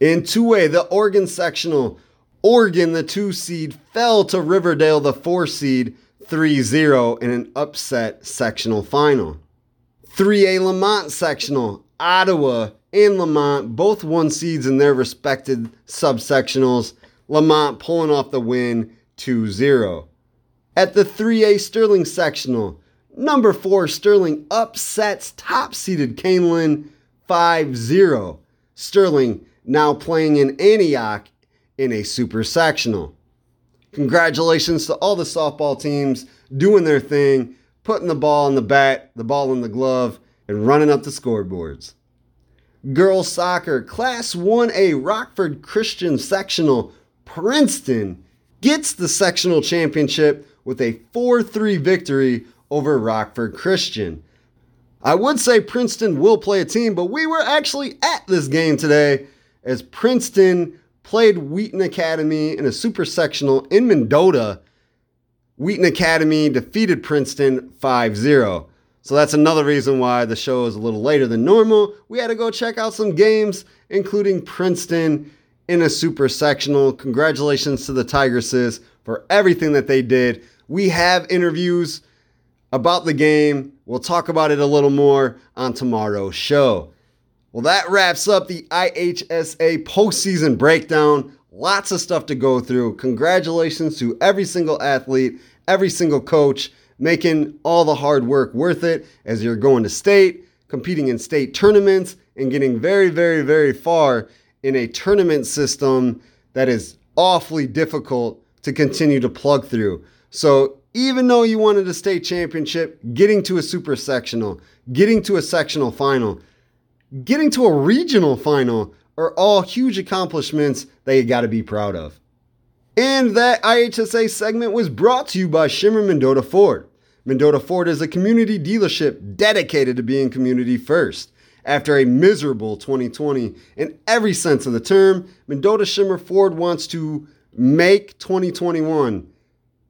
In 2A, the Oregon sectional, Oregon, the 2 seed, fell to Riverdale, the 4 seed, 3 0 in an upset sectional final. 3A Lemont sectional, Ottawa and Lemont, both one seeds in their respected subsectionals. Lemont pulling off the win 2 0. At the 3A Sterling sectional, number 4 Sterling upsets top seeded Kaneland 5 0. Sterling now playing in Antioch in a super sectional. Congratulations to all the softball teams doing their thing, putting the ball in the bat, the ball in the glove, and running up the scoreboards. Girls soccer, Class 1A Rockford Christian Sectional, Princeton gets the sectional championship with a 4 3 victory over Rockford Christian. I would say Princeton will play a team, but we were actually at this game today as Princeton played Wheaton Academy in a super sectional in Mendota. Wheaton Academy defeated Princeton 5 0. So that's another reason why the show is a little later than normal. We had to go check out some games, including Princeton in a super sectional. Congratulations to the Tigresses for everything that they did. We have interviews about the game. We'll talk about it a little more on tomorrow's show. Well, that wraps up the IHSA postseason breakdown. Lots of stuff to go through. Congratulations to every single athlete, every single coach making all the hard work worth it as you're going to state, competing in state tournaments, and getting very, very, very far in a tournament system that is awfully difficult to continue to plug through. So, even though you wanted a state championship, getting to a super sectional, getting to a sectional final, getting to a regional final are all huge accomplishments that you got to be proud of. And that IHSA segment was brought to you by Schimmer Mendota Ford. Mendota Ford is a community dealership dedicated to being community first. After a miserable 2020 in every sense of the term, Mendota Schimmer Ford wants to make 2021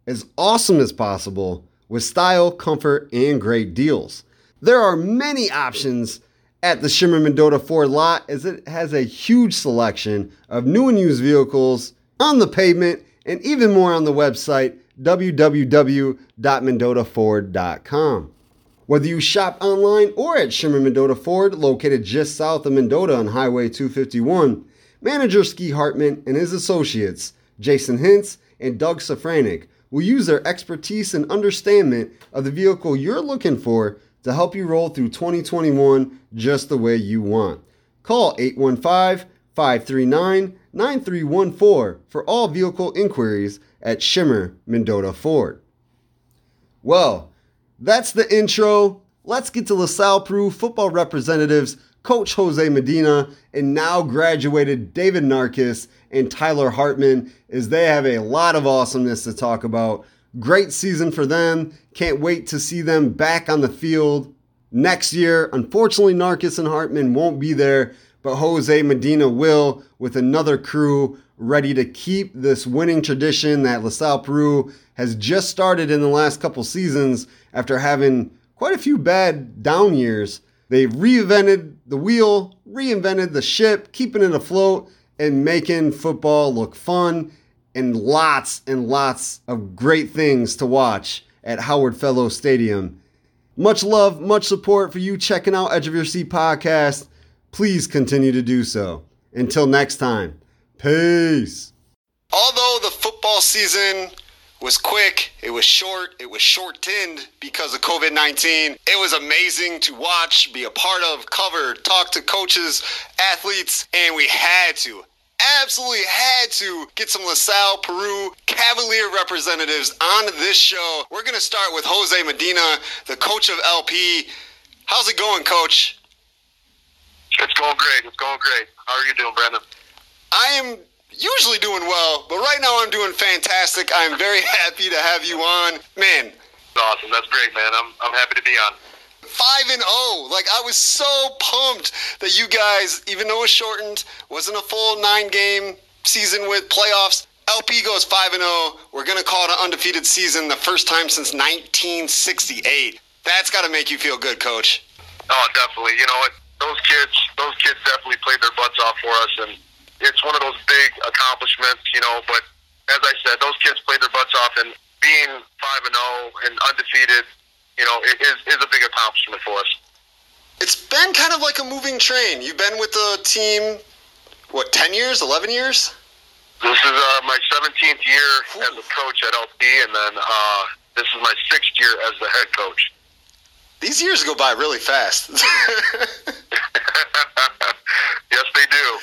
as awesome as possible with style, comfort, and great deals. There are many options at the Schimmer Mendota Ford lot as it has a huge selection of new and used vehicles on the pavement, and even more on the website www.mendotaford.com. Whether you shop online or at Schimmer Mendota Ford, located just south of Mendota on Highway 251, manager Ski Hartman and his associates, Jason Hintz and Doug Safranik, will use their expertise and understanding of the vehicle you're looking for to help you roll through 2021 just the way you want. Call 815 539 9314 for all vehicle inquiries at Schimmer Mendota Ford. Well, that's the intro. Let's get to LaSalle Peru football representatives, Coach Jose Medina, and now graduated David Narkis and Tyler Hartman, as they have a lot of awesomeness to talk about. Great season for them. Can't wait to see them back on the field next year. Unfortunately, Narkis and Hartman won't be there, but Jose Medina will with another crew ready to keep this winning tradition that LaSalle Peru has just started in the last couple seasons after having quite a few bad down years. They've reinvented the wheel, reinvented the ship, keeping it afloat, and making football look fun and lots and lots of great things to watch at Howard Fellow Stadium. Much love, much support for you checking out Edge of Your Seat podcast please continue to do so. Until next time, peace. Although the football season was quick, it was short, it was shortened because of COVID 19. It was amazing to watch, be a part of, cover, talk to coaches, athletes, and we had to. Absolutely had to get some LaSalle, Peru Cavalier representatives on this show. We're going to start with Jose Medina, the coach of LP How's it going, Coach? It's going great. It's going great. How are you doing, Brandon? I am usually doing well, but right now I'm doing fantastic. I'm very happy to have you on. Man. That's awesome. That's great, man. I'm, I'm happy to be on. 5 and 0. Like I was so pumped that you guys, even though it was shortened, wasn't a full 9 game season with playoffs. LP goes 5 and 0. We're going to call it an undefeated season the first time since 1968. That's got to make you feel good, coach. Oh, definitely. You know what? Those kids, those kids definitely played their butts off for us and it's one of those big accomplishments, you know. But as I said, those kids played their butts off, and being five and zero oh and undefeated, you know, it is is a big accomplishment for us. It's been kind of like a moving train. You've been with the team, what, ten years, eleven years? This is uh, my 17th year Ooh. as a coach at LP, and then uh, this is my sixth year as the head coach. These years go by really fast. yes, they do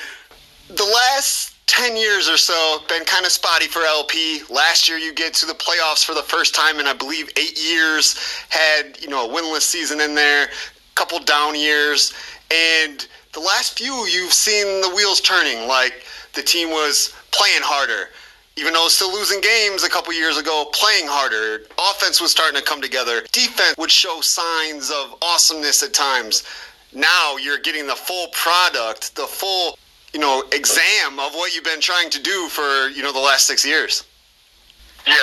the last 10 years or so been kind of spotty for LP. Last year you get to the playoffs for the first time in I believe 8 years. Had, you know, a winless season in there, couple down years, and the last few you've seen the wheels turning like the team was playing harder. Even though still losing games a couple years ago, playing harder. Offense was starting to come together. Defense would show signs of awesomeness at times. Now you're getting the full product, the full you know, exam of what you've been trying to do for, you know, the last six years. Yeah,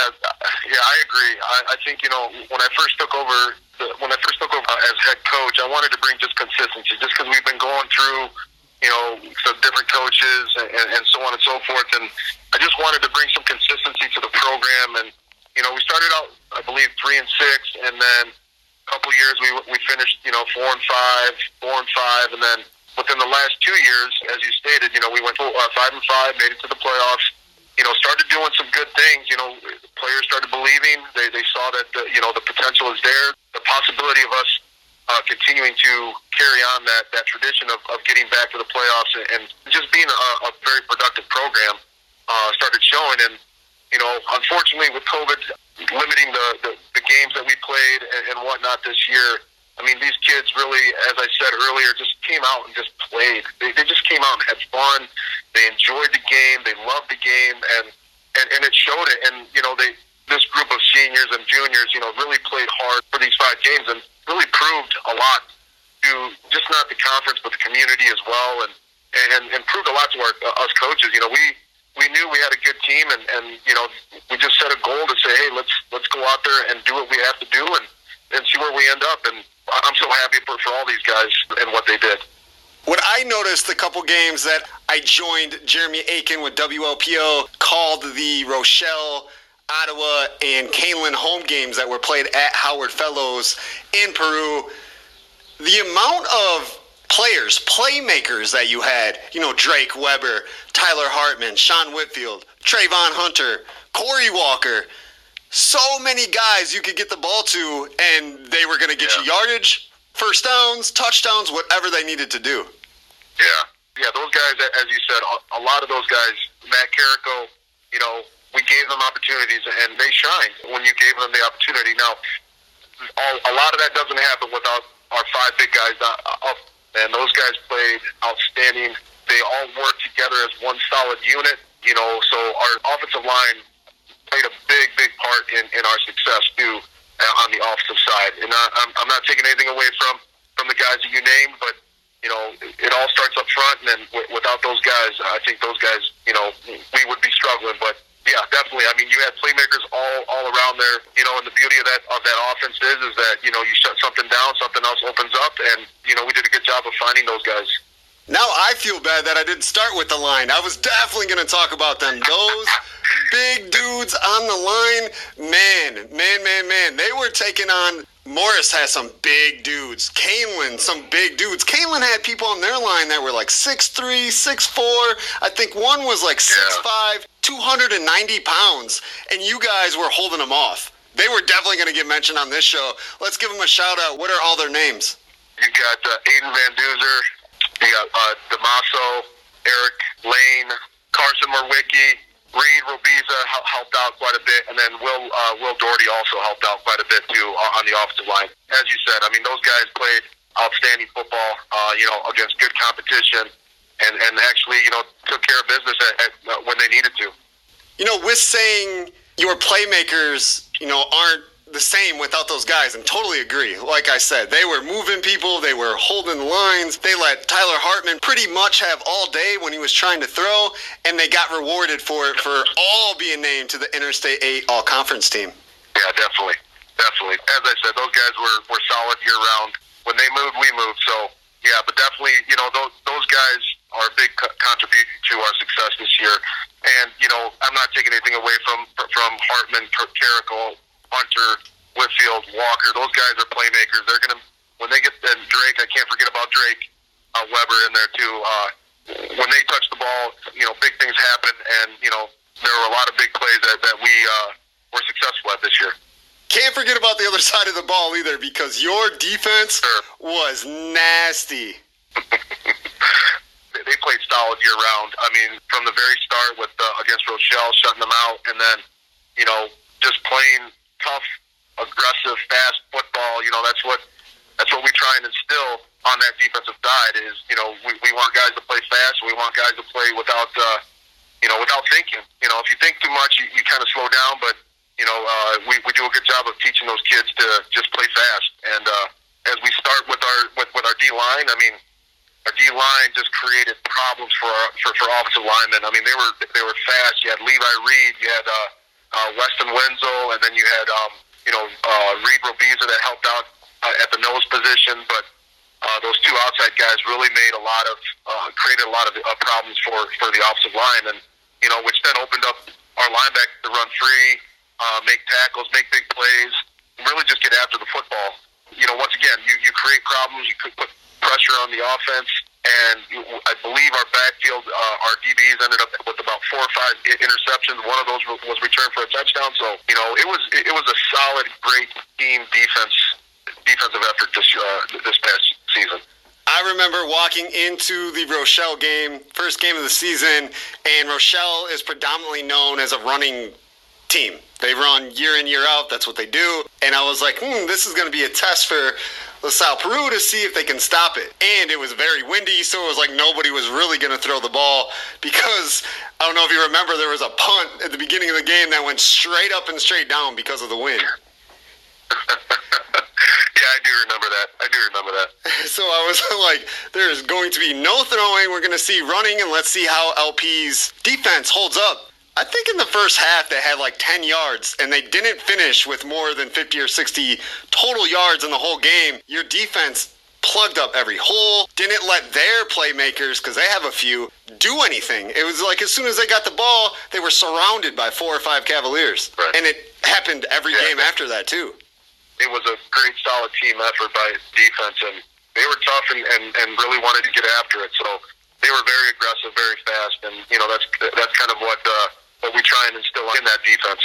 yeah, I agree. I, I think, you know, when I first took over, when I first took over as head coach, I wanted to bring just consistency, just because we've been going through, you know, some different coaches and, and so on and so forth. And I just wanted to bring some consistency to the program. And, you know, we started out, I believe, three and six, and then a couple years we we finished, you know, four and five, four and five, and then within the last two years, as you stated, you know, we went uh, five and five, made it to the playoffs. You know, started doing some good things. You know, players started believing. They they saw that the, you know the potential is there. The possibility of us uh, continuing to carry on that that tradition of, of getting back to the playoffs and, and just being a, a very productive program uh, started showing. And you know, unfortunately, with COVID limiting the, the, the games that we played and, and whatnot this year, I mean, these kids really, as I said earlier, just came out and just played. They, they just came out and had fun. They enjoyed the game. They loved the game, and and, and it showed it. And you know, they this group of seniors and juniors, you know, really played hard for these five games and really proved a lot to just not the conference but the community as well, and and, and proved a lot to our us coaches. You know, we we knew we had a good team, and and you know, we just set a goal to say, hey, let's let's go out there and do what we have to do, and and see where we end up. And I'm so happy for, for all these guys and what they did. What I noticed a couple games that I joined Jeremy Aiken with WLPO called the Rochelle, Ottawa, and Kaneland home games that were played at Howard Fellows in Peru. The amount of players, playmakers that you had, you know, Drake Weber, Tyler Hartman, Sean Whitfield, Trayvon Hunter, Corey Walker, so many guys you could get the ball to, and they were going to get yeah. you yardage, first downs, touchdowns, whatever they needed to do. Yeah, yeah, those guys, as you said, a lot of those guys, Matt Carrico, you know, we gave them opportunities, and they shined when you gave them the opportunity. Now, a lot of that doesn't happen without our five big guys uh, up, and those guys played outstanding. They all worked together as one solid unit. You know, so our offensive line played a big, big part in, in our success too uh, on the offensive side. And I, I'm, I'm not taking anything away from from the guys that you named, but you know it all starts up front, and then w- without those guys, I think those guys, you know, we would be struggling. But yeah, definitely. I mean, you had playmakers all all around there. You know, and the beauty of that of that offense is is that you know you shut something down, something else opens up, and you know we did a good job of finding those guys. Now I feel bad that I didn't start with the line. I was definitely going to talk about them. Those big dudes on the line, man, man, man, man. They were taking on. Morris has some big dudes. Kaneland, some big dudes. Kaneland had people on their line that were like 6'3, 6'4. I think one was like 6'5, 290 pounds. And you guys were holding them off. They were definitely going to get mentioned on this show. Let's give them a shout out. What are all their names? You got uh, Aiden Van Duzer, you got uh, Damaso, Eric Lane, Carson Morwicki, Reed Robiza helped out quite a bit, and then Will uh, Will Doherty also helped out quite a bit too on the offensive line. As you said, I mean those guys played outstanding football. Uh, you know, against good competition, and and actually, you know, took care of business at, at, uh, when they needed to. You know, with saying your playmakers, you know, aren't the same without those guys and totally agree. Like I said, they were moving people, they were holding lines. They let Tyler Hartman pretty much have all day when he was trying to throw, and they got rewarded for it for all being named to the Interstate 8 All Conference team. Yeah, definitely. Definitely. As I said, those guys were, were solid year round. When they moved, we moved. So, yeah, but definitely, you know, those, those guys are a big co- to our success this year. And, you know, I'm not taking anything away from from Hartman, Carrico, Hunter, Whitfield, Walker. Those guys are playmakers. They're gonna when they get and Drake. I can't forget about Drake, uh, Weber in there too. Uh, when they touch the ball, you know, big things happen, and you know there were a lot of big plays that that we uh, were successful at this year. Can't forget about the other side of the ball either, because your defense sure. was nasty. they played solid year round. I mean, from the very start with uh, against Rochelle, shutting them out, and then you know just playing tough, aggressive, fast football. You know, that's what that's what we try and instill on that defensive side. Is you know, we, we want guys to play fast. We want guys to play without uh, you know without thinking. You know, if you think too much, you, you kind of slow down. But you know, uh, we we do a good job of teaching those kids to just play fast. And uh, as we start with our with, with our D line, I mean. Our D line just created problems for our, for, for offensive linemen. I mean, they were they were fast. You had Levi Reed, you had uh, uh, Weston Wenzel, and then you had um, you know uh, Reed Robiza that helped out uh, at the nose position. But uh, those two outside guys really made a lot of uh, created a lot of uh, problems for for the offensive line, and you know which then opened up our linebackers to run free, uh, make tackles, make big plays, really just get after the football. You know, once again, you you create problems, you could put pressure on the offense and I believe our backfield, uh, our DBs ended up with about four or five interceptions. One of those was returned for a touchdown. So you know, it was it was a solid, great team defense defensive effort this uh, this past season. I remember walking into the Rochelle game, first game of the season, and Rochelle is predominantly known as a running team. They run year in, year out. That's what they do. And I was like, hmm, this is going to be a test for LaSalle Peru to see if they can stop it. And it was very windy, so it was like nobody was really going to throw the ball because I don't know if you remember, there was a punt at the beginning of the game that went straight up and straight down because of the wind. yeah, I do remember that. I do remember that. So I was like, there's going to be no throwing. We're going to see running, and let's see how LP's defense holds up. I think in the first half they had like 10 yards and they didn't finish with more than 50 or 60 total yards in the whole game. Your defense plugged up every hole, didn't let their playmakers, because they have a few, do anything. It was like as soon as they got the ball, they were surrounded by four or five Cavaliers. Right. And it happened every yeah. game after that, too. It was a great, solid team effort by defense, and they were tough and, and, and really wanted to get after it. So they were very aggressive, very fast, and, you know, that's, that's kind of what. Uh, what we try and instill in that defense.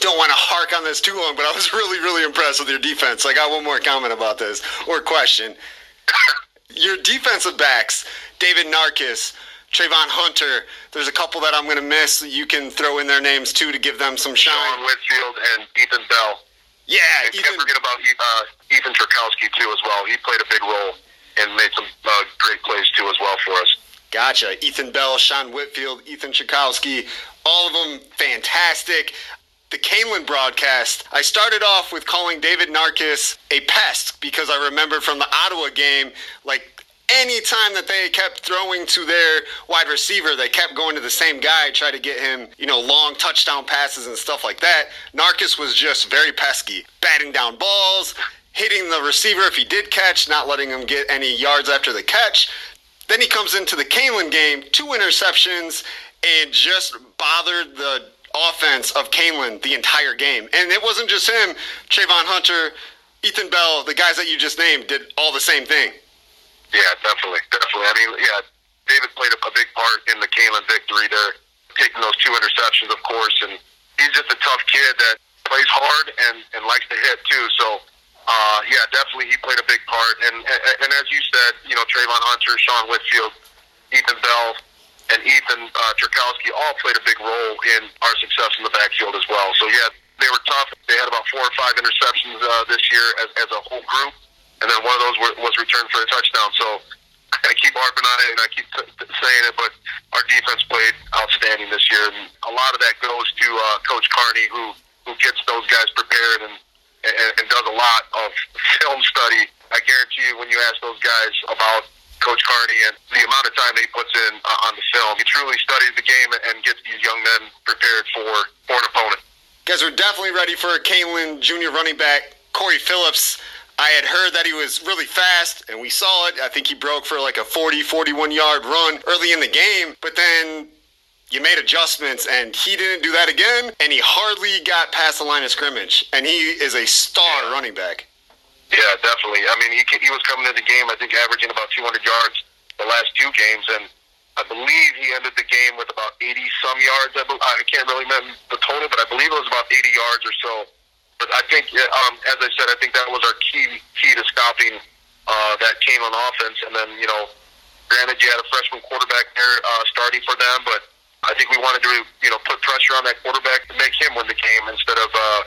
Don't want to hark on this too long, but I was really, really impressed with your defense. I got one more comment about this or question. your defensive backs, David Narkis, Trayvon Hunter. There's a couple that I'm going to miss. You can throw in their names too to give them some shine. Sean Whitfield and Ethan Bell. Yeah, and Ethan. Can't forget about uh, Ethan Tchaikovsky too as well. He played a big role and made some uh, great plays too as well for us. Gotcha. Ethan Bell, Sean Whitfield, Ethan Tchaikovsky, all of them fantastic. The Kaneland broadcast, I started off with calling David Narkis a pest because I remember from the Ottawa game, like any time that they kept throwing to their wide receiver, they kept going to the same guy, try to get him, you know, long touchdown passes and stuff like that. Narkis was just very pesky, batting down balls, hitting the receiver if he did catch, not letting him get any yards after the catch. Then he comes into the Kaneland game, two interceptions, and just bothered the offense of Kaneland the entire game. And it wasn't just him. Trayvon Hunter, Ethan Bell, the guys that you just named did all the same thing. Yeah, definitely. Definitely. I mean, yeah, David played a, big part in the Kaneland victory there, taking those two interceptions, of course. And he's just a tough kid that plays hard and, and likes to hit, too. So, uh, yeah, definitely he played a big part. And, and, and as you said, you know, Trayvon Hunter, Sean Whitfield, Ethan Bell, and Ethan uh, Tchaikovsky all played a big role in our success in the backfield as well. So, yeah, they were tough. They had about four or five interceptions uh, this year as, as a whole group. and then one of those was returned for a touchdown. So I keep harping on it and I keep t- t- saying it, but our defense played outstanding this year, and a lot of that goes to uh, Coach Carney, who who gets those guys prepared and, and and does a lot of film study. I guarantee you, when you ask those guys about Coach Carney and the amount of time he puts in uh, on the film, he truly studies the game and gets these young men prepared for for an opponent. Guys, we're definitely ready for Kalen Junior running back, Corey Phillips. I had heard that he was really fast, and we saw it. I think he broke for like a 40, 41 yard run early in the game, but then you made adjustments, and he didn't do that again, and he hardly got past the line of scrimmage. And he is a star running back. Yeah, definitely. I mean, he, he was coming into the game, I think, averaging about 200 yards the last two games, and I believe he ended the game with about 80 some yards. I, I can't really remember the total, but I believe it was about 80 yards or so but I think, um, as I said, I think that was our key key to stopping uh, that team on offense. And then, you know, granted, you had a freshman quarterback there uh, starting for them, but I think we wanted to, you know, put pressure on that quarterback to make him win the game instead of uh,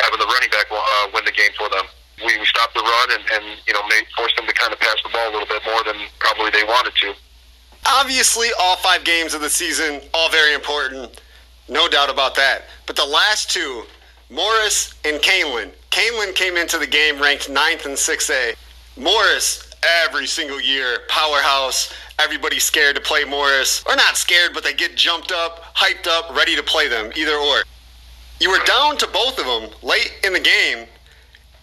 having the running back uh, win the game for them. We, we stopped the run and, and you know, made, forced them to kind of pass the ball a little bit more than probably they wanted to. Obviously, all five games of the season, all very important. No doubt about that. But the last two, Morris and Kaneland. Kaneland came into the game ranked ninth in 6A. Morris, every single year, powerhouse. Everybody's scared to play Morris. Or not scared, but they get jumped up, hyped up, ready to play them, either or. You were down to both of them late in the game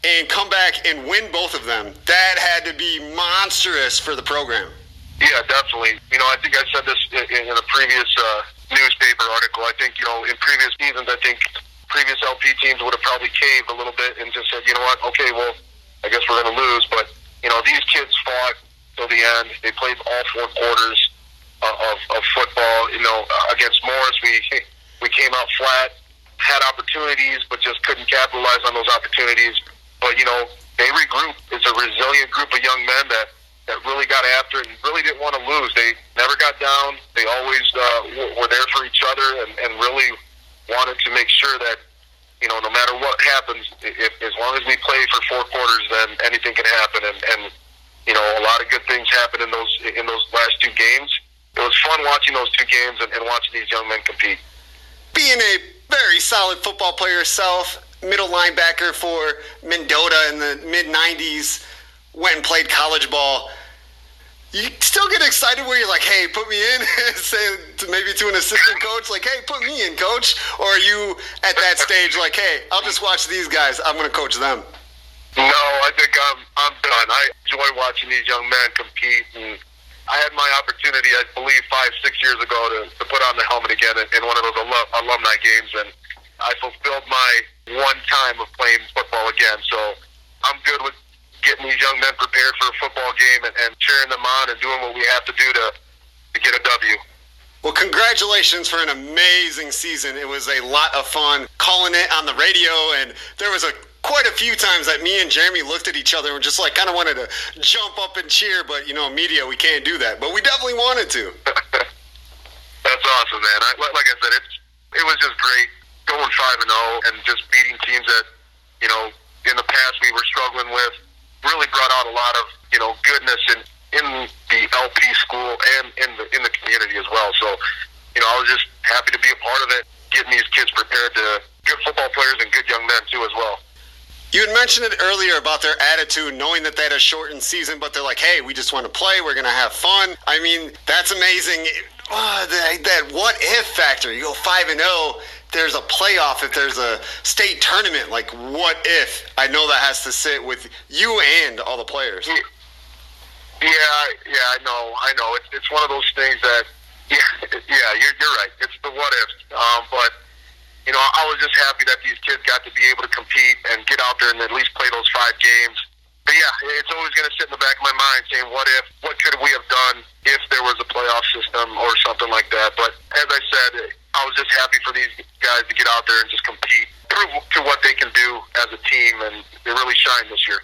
and come back and win both of them. That had to be monstrous for the program. Yeah, definitely. You know, I think I said this in, in a previous uh, newspaper article. I think, you know, in previous seasons, I think previous LP teams would have probably caved a little bit and just said, you know what, okay, well, I guess we're going to lose. But, you know, these kids fought till the end. They played all four quarters of, of football. You know, against Morris, we, we came out flat, had opportunities, but just couldn't capitalize on those opportunities. But, you know, they regrouped. It's a resilient group of young men that, that really got after it and really didn't want to lose. They never got down. They always uh, were there for each other and, and really wanted to make sure that you know no matter what happens, if, as long as we play for four quarters, then anything can happen. And, and you know a lot of good things happen in those in those last two games. It was fun watching those two games and, and watching these young men compete. Being a very solid football player yourself, middle linebacker for Mendota in the mid '90s, went and played college ball you still get excited where you're like, hey, put me in, say maybe to an assistant coach, like, hey, put me in, coach? Or are you at that stage like, hey, I'll just watch these guys, I'm going to coach them? No, I think I'm I'm done. I enjoy watching these young men compete, and I had my opportunity, I believe, five six years ago to, to put on the helmet again in, in one of those alum, alumni games, and I fulfilled my one time of playing football again. So I'm good with getting these young men prepared for a football game and, and cheering them on and doing what we have to do to, to get a W. Well, congratulations for an amazing season. It was a lot of fun calling it on the radio, and there was a quite a few times that me and Jeremy looked at each other and just like kind of wanted to jump up and cheer, but you know, media, we can't do that. But we definitely wanted to. That's awesome, man. I, like I said, it's it was just great going five and zero oh and just beating teams that you know in the past we were struggling with really brought out a lot of you know goodness in in the LP school and in the in the community as well. So, you know, I was just happy to be a part of it, getting these kids prepared to good football players and good young men too as well. You had mentioned it earlier about their attitude, knowing that they had a shortened season, but they're like, "Hey, we just want to play. We're going to have fun." I mean, that's amazing. Oh, that, that what if factor. You go five and zero oh, there's a playoff, if there's a state tournament, like what if? I know that has to sit with you and all the players. Yeah, yeah, I know, I know. It's it's one of those things that, yeah, yeah, you're you're right. It's the what if. Um, but you know, I was just happy that these kids got to be able to compete and get out there and at least play those five games. But yeah, it's always going to sit in the back of my mind saying, what if, what could we have done if there was a playoff system or something like that? But as I said, I was just happy for these guys to get out there and just compete, prove to what they can do as a team, and they really shined this year.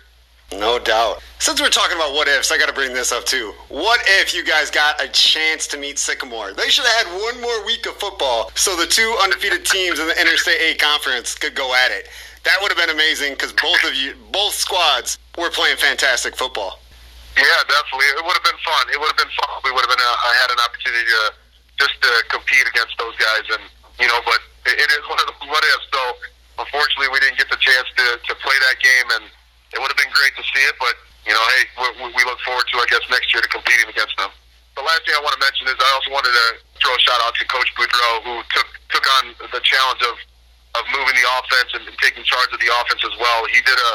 No doubt. Since we're talking about what ifs, I got to bring this up too. What if you guys got a chance to meet Sycamore? They should have had one more week of football so the two undefeated teams in the Interstate 8 conference could go at it. That would have been amazing because both of you, both squads, were playing fantastic football. Yeah, definitely. It would have been fun. It would have been fun. We would have been. Uh, I had an opportunity to just to compete against those guys, and you know, but it is one of the what ifs. So unfortunately, we didn't get the chance to to play that game, and it would have been great to see it. But you know, hey, we, we look forward to I guess next year to competing against them. The last thing I want to mention is I also wanted to throw a shout out to Coach Boudreau, who took took on the challenge of of moving the offense and, and taking charge of the offense as well. He did a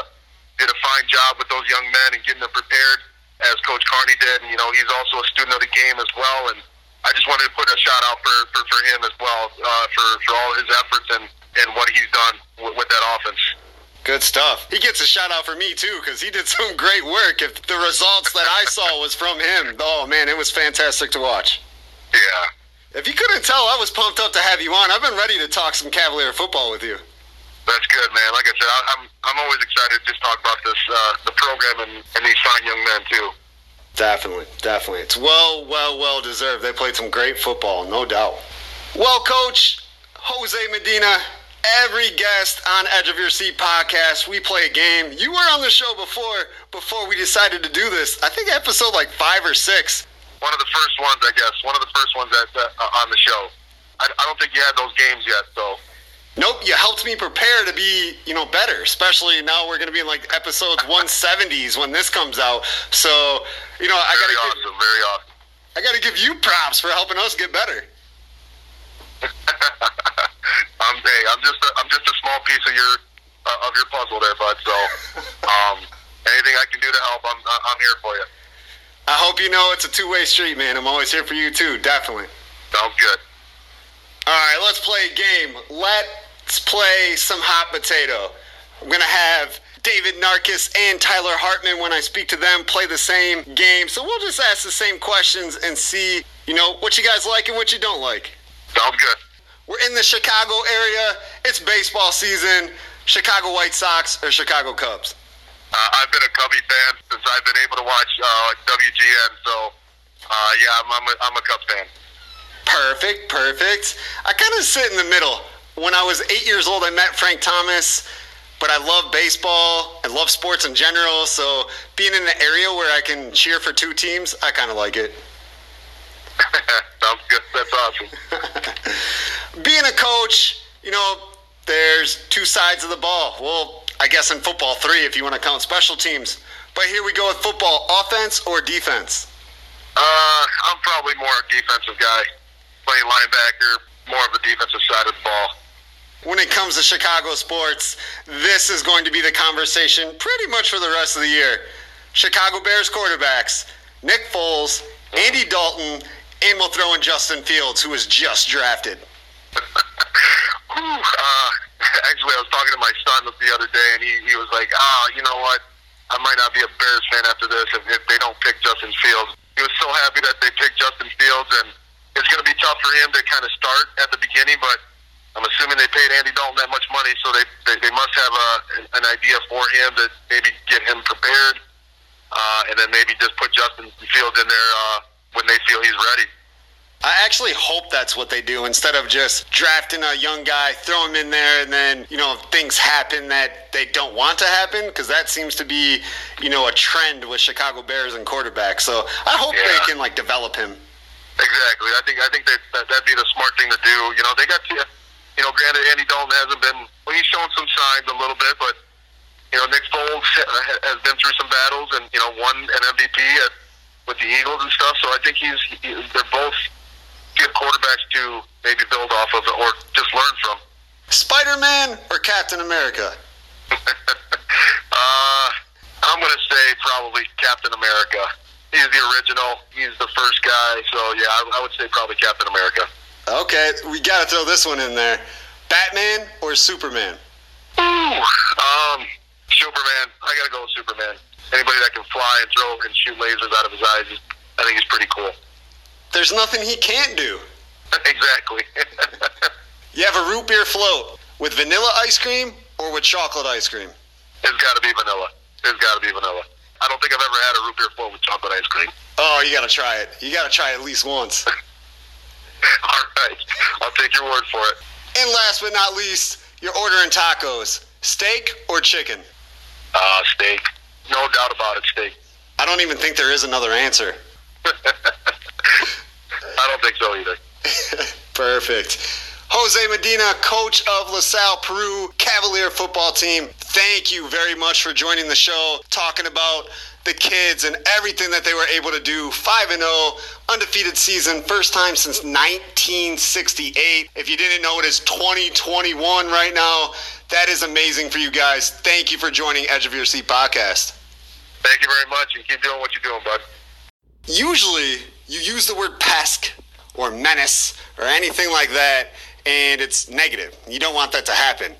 did a fine job with those young men and getting them prepared as Coach Carney did. And, you know, he's also a student of the game as well. And I just wanted to put a shout out for, for, for him as well uh, for, for all his efforts and, and what he's done with, with that offense. Good stuff. He gets a shout out for me too because he did some great work. If the results that I saw was from him, oh man, it was fantastic to watch. Yeah. If you couldn't tell, I was pumped up to have you on. I've been ready to talk some Cavalier football with you. That's good, man. Like I said, I, I'm I'm always excited to just talk about this uh, the program and, and these fine young men too. Definitely, definitely. It's well, well, well deserved. They played some great football, no doubt. Well, Coach Jose Medina, every guest on Edge of Your Seat podcast, we play a game. You were on the show before before we decided to do this. I think episode like five or six. One of the first ones, I guess. One of the first ones that, that uh, on the show. I, I don't think you had those games yet, so. Nope, you helped me prepare to be, you know, better. Especially now we're going to be in like episodes 170s when this comes out. So, you know, I got to awesome. give, Very awesome. I got to give you props for helping us get better. I'm hey, I'm just a, I'm just a small piece of your uh, of your puzzle there, bud. So, um, anything I can do to help, I'm I'm here for you. I hope you know it's a two-way street, man. I'm always here for you too, definitely. Sounds good. All right, let's play a game. Let's play some hot potato. I'm gonna have David Narkis and Tyler Hartman when I speak to them play the same game. So we'll just ask the same questions and see, you know, what you guys like and what you don't like. Sounds good. We're in the Chicago area. It's baseball season. Chicago White Sox or Chicago Cubs? Uh, I've been a Cubby fan since I've been able to watch uh, WGN. So, uh, yeah, I'm I'm a, I'm a Cubs fan. Perfect, perfect. I kind of sit in the middle. When I was eight years old, I met Frank Thomas, but I love baseball. I love sports in general. So being in an area where I can cheer for two teams, I kind of like it. Sounds good. That's awesome. being a coach, you know, there's two sides of the ball. Well, I guess in football, three if you want to count special teams. But here we go with football offense or defense? Uh, I'm probably more a defensive guy, playing linebacker, more of the defensive side of the ball. when it comes to Chicago sports, this is going to be the conversation pretty much for the rest of the year. Chicago Bears quarterbacks, Nick Foles, Andy Dalton, and we'll throw in Justin Fields, who was just drafted. Uh, actually, I was talking to my son the other day, and he, he was like, "Ah, you know what? I might not be a Bears fan after this if, if they don't pick Justin Fields." He was so happy that they picked Justin Fields, and it's going to be tough for him to kind of start at the beginning. But I'm assuming they paid Andy Dalton that much money, so they they, they must have a, an idea for him to maybe get him prepared, uh, and then maybe just put Justin Fields in there uh, when they feel he's ready. I actually hope that's what they do instead of just drafting a young guy, throw him in there, and then, you know, things happen that they don't want to happen because that seems to be, you know, a trend with Chicago Bears and quarterbacks. So I hope Yeah. they can, like, develop him. Exactly. I think I think that, that that'd be the smart thing to do. You know, they got to, you know, granted Andy Dalton hasn't been well, he's shown some signs a little bit, but you know, Nick Foles has been through some battles and you know won an MVP at, with the Eagles and stuff. So I think he's he, they're both good quarterbacks to maybe build off of or just learn from. Spider Man or Captain America? uh, I'm gonna say probably Captain America. He's the original. He's the first guy. So yeah, I, I would say probably Captain America. Okay, we got to throw this one in there. Batman or Superman? Ooh, um, Superman. I gotta go with Superman. Anybody that can fly and throw and shoot lasers out of his eyes, I think he's pretty cool. There's nothing he can't do. exactly. You have a root beer float with vanilla ice cream or with chocolate ice cream? it's got to be vanilla. It's got to be vanilla. I don't think I've ever had a root beer float with chocolate ice cream. Oh, you got to try it. You got to try it at least once. All right, I'll take your word for it. And last but not least, you're ordering tacos. Steak or chicken? Uh, steak. No doubt about it, steak. I don't even think there is another answer. I don't think so either. Perfect. Jose Medina, coach of LaSalle Peru Cavalier football team. Thank you very much for joining the show, talking about the kids and everything that they were able to do. 5 and 0, undefeated season, first time since 1968. If you didn't know, it is 2021 right now. That is amazing for you guys. Thank you for joining Edge of Your Seat podcast. Thank you very much, and keep doing what you're doing, bud. Usually, you use the word pest or menace or anything like that, and it's negative. You don't want that to happen.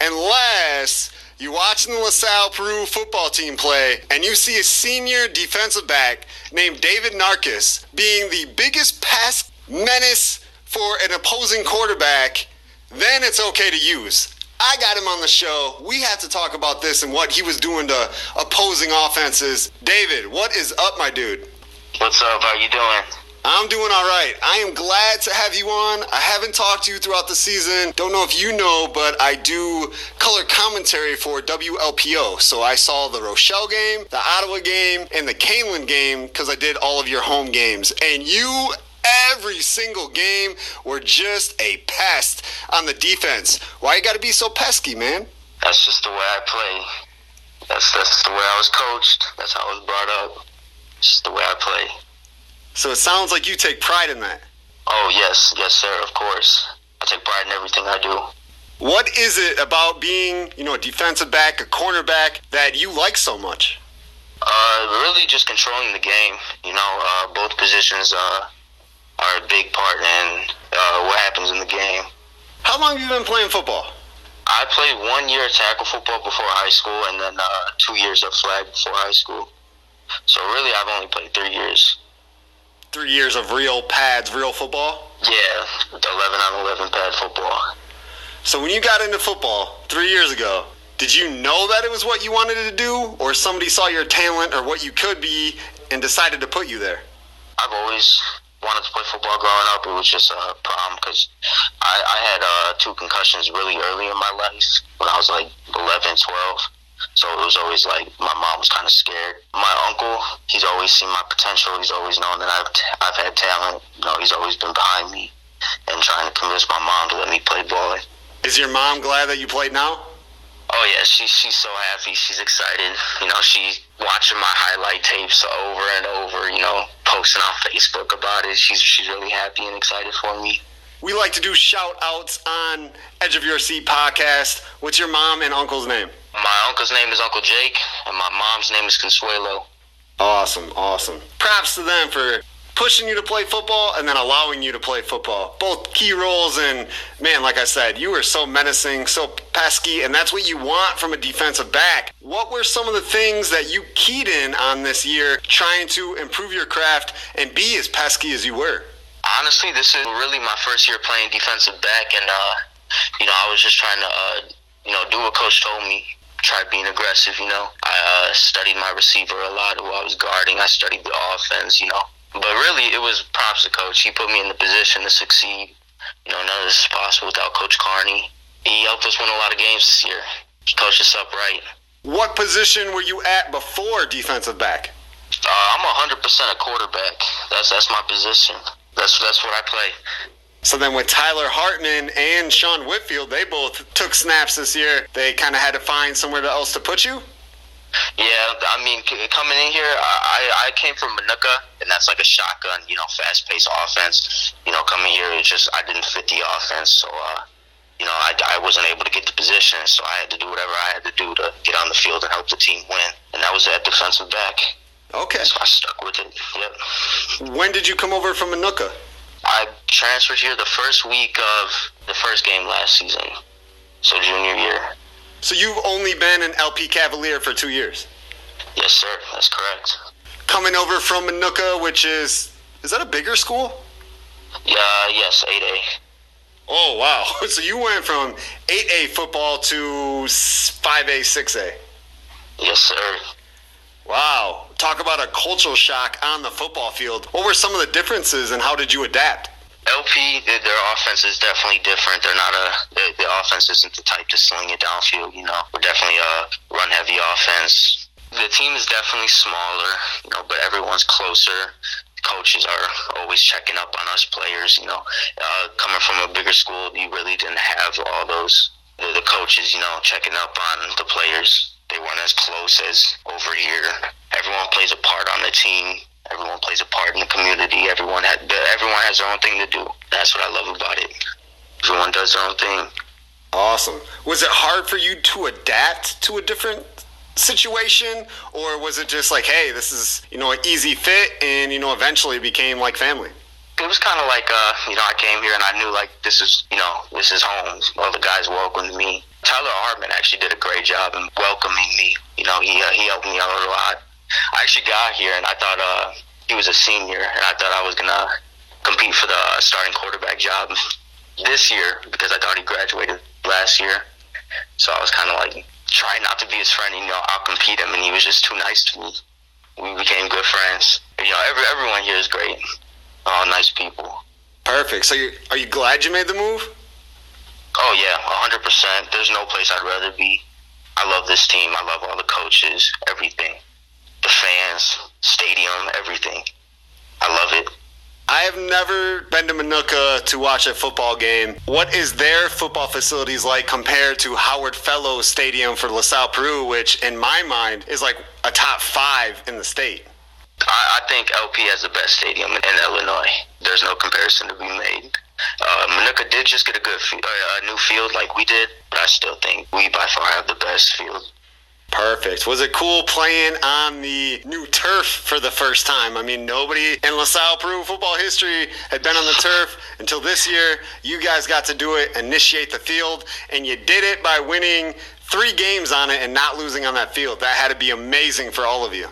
Unless you're watching the LaSalle Peru football team play and you see a senior defensive back named David Narkis being the biggest pass menace for an opposing quarterback, then it's okay to use. I got him on the show. We have to talk about this and what he was doing to opposing offenses. David, what is up, my dude? What's up? How you doing? I'm doing all right. I am glad to have you on. I haven't talked to you throughout the season. Don't know if you know, but I do color commentary for WLPO. So I saw the Rochelle game, the Ottawa game, and the Kaneland game because I did all of your home games. And you every single game were just a pest on the defense. Why you got to be so pesky, man? That's just the way I play. That's that's the way I was coached. That's how I was brought up. It's just the way I play. So it sounds like you take pride in that. Oh yes, yes sir. Of course, I take pride in everything I do. What is it about being, you know, a defensive back, a cornerback that you like so much? Uh, really just controlling the game. You know, uh, both positions uh, are a big part in uh, what happens in the game. How long have you been playing football? I played one year of tackle football before high school, and then uh, two years of flag before high school. So really, I've only played three years. Three years of real pads, real football? Yeah, 11 on 11 pad football. So when you got into football three years ago, did you know that it was what you wanted to do, or somebody saw your talent or what you could be and decided to put you there? I've always wanted to play football growing up. It was just a problem because I, I had uh, two concussions really early in my life when I was like 11, 12. So it was always like my mom was kind of scared. My uncle, he's always seen my potential. He's always known that I've I've had talent. You know, he's always been behind me and trying to convince my mom to let me play ball. Is your mom glad that you played now? Oh yeah, she's she's so happy. She's excited. You know, she's watching my highlight tapes over and over. You know, posting on Facebook about it. She's she's really happy and excited for me. We like to do shout outs on Edge of Your Seat podcast. What's your mom and uncle's name? My uncle's name is Uncle Jake, and my mom's name is Consuelo. Awesome, awesome. Props to them for pushing you to play football and then allowing you to play football. Both key roles, and man, like I said, you were so menacing, so pesky, and that's what you want from a defensive back. What were some of the things that you keyed in on this year trying to improve your craft and be as pesky as you were? Honestly, this is really my first year playing defensive back, and uh, you know, I was just trying to, uh, you know, do what coach told me try being aggressive, you know. I uh, studied my receiver a lot while I was guarding. I studied the offense, you know. But really, it was props to coach. He put me in the position to succeed. You know, none of this is possible without Coach Carney. He helped us win a lot of games this year. He coached us up right. What position were you at before defensive back? Uh, I'm 100% a quarterback. That's that's my position. That's that's what I play. So then with Tyler Hartman and Sean Whitfield, they both took snaps this year. They kind of had to find somewhere else to put you. Yeah, I mean, coming in here, I I came from Minooka, and that's like a shotgun, you know, fast-paced offense. You know, coming here, it just I didn't fit the offense, so uh, you know, I, I wasn't able to get the position, so I had to do whatever I had to do to get on the field and help the team win, and that was at defensive back. Okay. So I stuck with it. Yep. When did you come over from Minooka? I transferred here the first week of the first game last season, so junior year. So you've only been an LP Cavalier for two years? Yes, sir. That's correct. Coming over from Minooka, which is is that a bigger school? Yeah. Yes. Eight A. Oh wow! So you went from eight A football to five A, six A. Yes, sir. Wow. Talk about a cultural shock on the football field. What were some of the differences and how did you adapt? LP, their offense is definitely different. They're not a the, their offense isn't the type to sling it downfield. You know, we're definitely a run heavy offense. The team is definitely smaller, you know, but everyone's closer. Coaches are always checking up on us players. You know, uh, coming from a bigger school, you really didn't have all those the, the coaches, you know, checking up on the players. They weren't as close as over here. Everyone plays a part on the team Everyone plays a part in the community. Everyone has everyone has their own thing to do. That's what I love about it. Everyone does their own thing. Awesome. Was it hard for you to adapt to a different situation, or was it just like, hey, this is you know an easy fit, and you know eventually became like family? It was kind of like, uh, you know, I came here and I knew like this is, you know, this is home. All the guys welcomed me. Tyler Hartman actually did a great job in welcoming me. You know, he uh, he helped me out a lot. I actually got here and I thought uh, he was a senior, and I thought I was gonna compete for the starting quarterback job this year because I thought he graduated last year. So I was kind of like trying not to be his friend. You know, I'll compete him, and he was just too nice to me. We became good friends. You know, every, everyone here is great. All nice people. Perfect. So, you, are you glad you made the move? Oh yeah, hundred percent. There's no place I'd rather be. I love this team. I love all the coaches, everything the fans, stadium, everything. I love it. I have never been to Minooka to watch a football game. What is their football facilities like compared to Howard Fellows Stadium for LaSalle Peru, which in my mind is like a top five in the state? I, I think LP has the best stadium in Illinois. There's no comparison to be made. Uh, Minooka did just get a good, uh, a new field like we did, but I still think we by far have the best field. Perfect. Was it cool playing on the new turf for the first time? I mean, nobody in LaSalle Peru football history had been on the turf until this year. You guys got to do it, initiate the field, and you did it by winning three games on it and not losing on that field. That had to be amazing for all of you.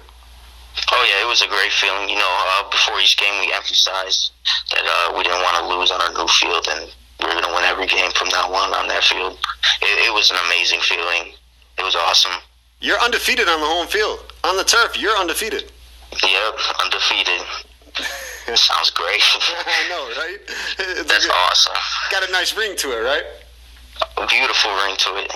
Oh yeah, it was a great feeling. You know, uh, before each game, we emphasized that uh, we didn't want to lose on our new field, and we were going to win every game from now on on that field. It, it was an amazing feeling. It was awesome. You're undefeated on the home field. On the turf, you're undefeated. Yep, undefeated. Sounds great. I know, right? It's That's good, awesome. Got a nice ring to it, right? A beautiful ring to it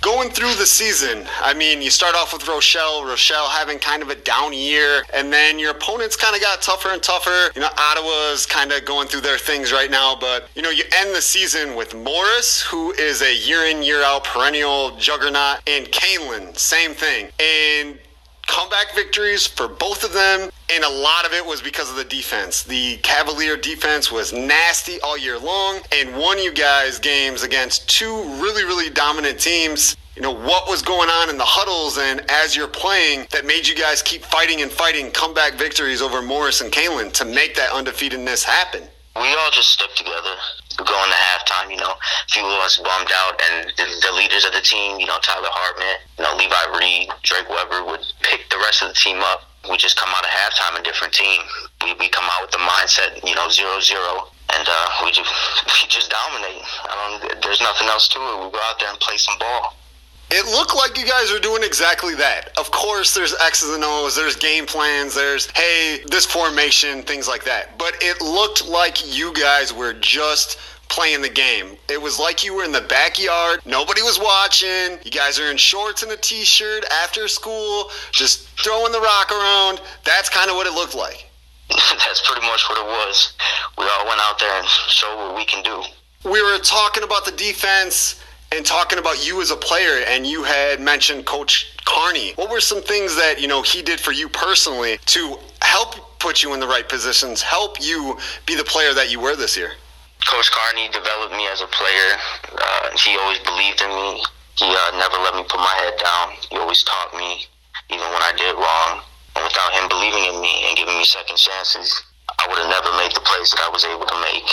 going through the season, I mean, you start off with Rochelle, Rochelle having kind of a down year, and then your opponents kind of got tougher and tougher. You know, Ottawa's kind of going through their things right now, but you know, you end the season with Morris, who is a year in, year out perennial juggernaut, and Kaneland, same thing. And comeback victories for both of them, and a lot of it was because of the defense. The Cavalier defense was nasty all year long and won you guys games against two really, really dominant teams. You know, what was going on in the huddles and as you're playing that made you guys keep fighting and fighting comeback victories over Morris and Kaneland to make that undefeatedness happen? We all just stuck together going to halftime, you know, a few of us bummed out, and the, the, leaders of the team, you know, Tyler Hartman, you know, Levi Reed, Drake Weber would pick the rest of the team up. We just come out of halftime a different team. We, we come out with the mindset, you know, zero zero, and uh, we just we just dominate. I don't. There's nothing else to it. We go out there and play some ball. It looked like you guys are doing exactly that. Of course, there's X's and O's, there's game plans, there's, hey, this formation, things like that. But it looked like you guys were just playing the game. It was like you were in the backyard, nobody was watching. You guys are in shorts and a t shirt after school, just throwing the rock around. That's kind of what it looked like. That's pretty much what it was. We all went out there and showed what we can do. We were talking about the defense and talking about you as a player, and you had mentioned Coach Carney. What were some things that you know he did for you personally to help put you in the right positions, help you be the player that you were this year? Coach Carney developed me as a player. Uh, he always believed in me. He uh, never let me put my head down. He always taught me, even when I did wrong. And without him believing in me and giving me second chances, I would have never made the plays that I was able to make.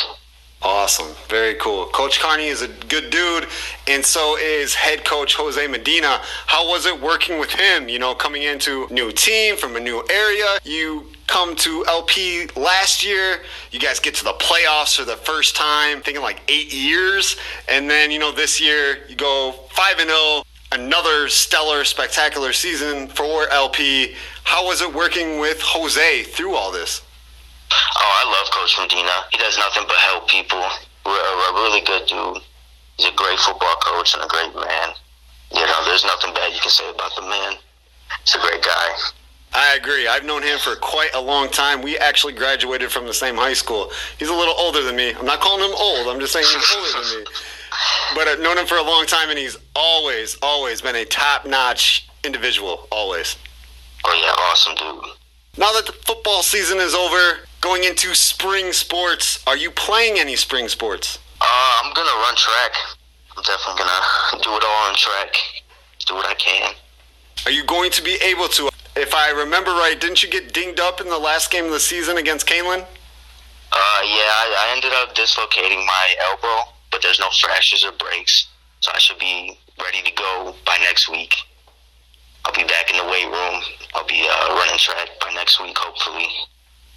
Awesome. Very cool. Coach Carney is a good dude, and so is head coach Jose Medina. How was it working with him? You know, coming into new team from a new area. You come to LP last year. You guys get to the playoffs for the first time, thinking like eight years. And then, you know, this year you go 5 and 0, another stellar, spectacular season for LP. How was it working with Jose through all this? Oh, I love Coach Medina. He does nothing but help people. We're a, really good dude. He's a great football coach and a great man. You know, there's nothing bad you can say about the man. He's a great guy. I agree. I've known him for quite a long time. We actually graduated from the same high school. He's a little older than me. I'm not calling him old. I'm just saying he's older than me. But I've known him for a long time, and he's always, always been a top-notch individual. Always. Oh yeah, awesome dude. Now that the football season is over, going into spring sports, are you playing any spring sports? Uh, I'm gonna run track. I'm definitely gonna do it all on track. Do what I can. Are you going to be able to? If I remember right, didn't you get dinged up in the last game of the season against Kaneland? Uh, yeah, I, I ended up dislocating my elbow, but there's no fractures or breaks, so I should be ready to go by next week. I'll be back in the weight room. I'll be uh, running track by next week, hopefully.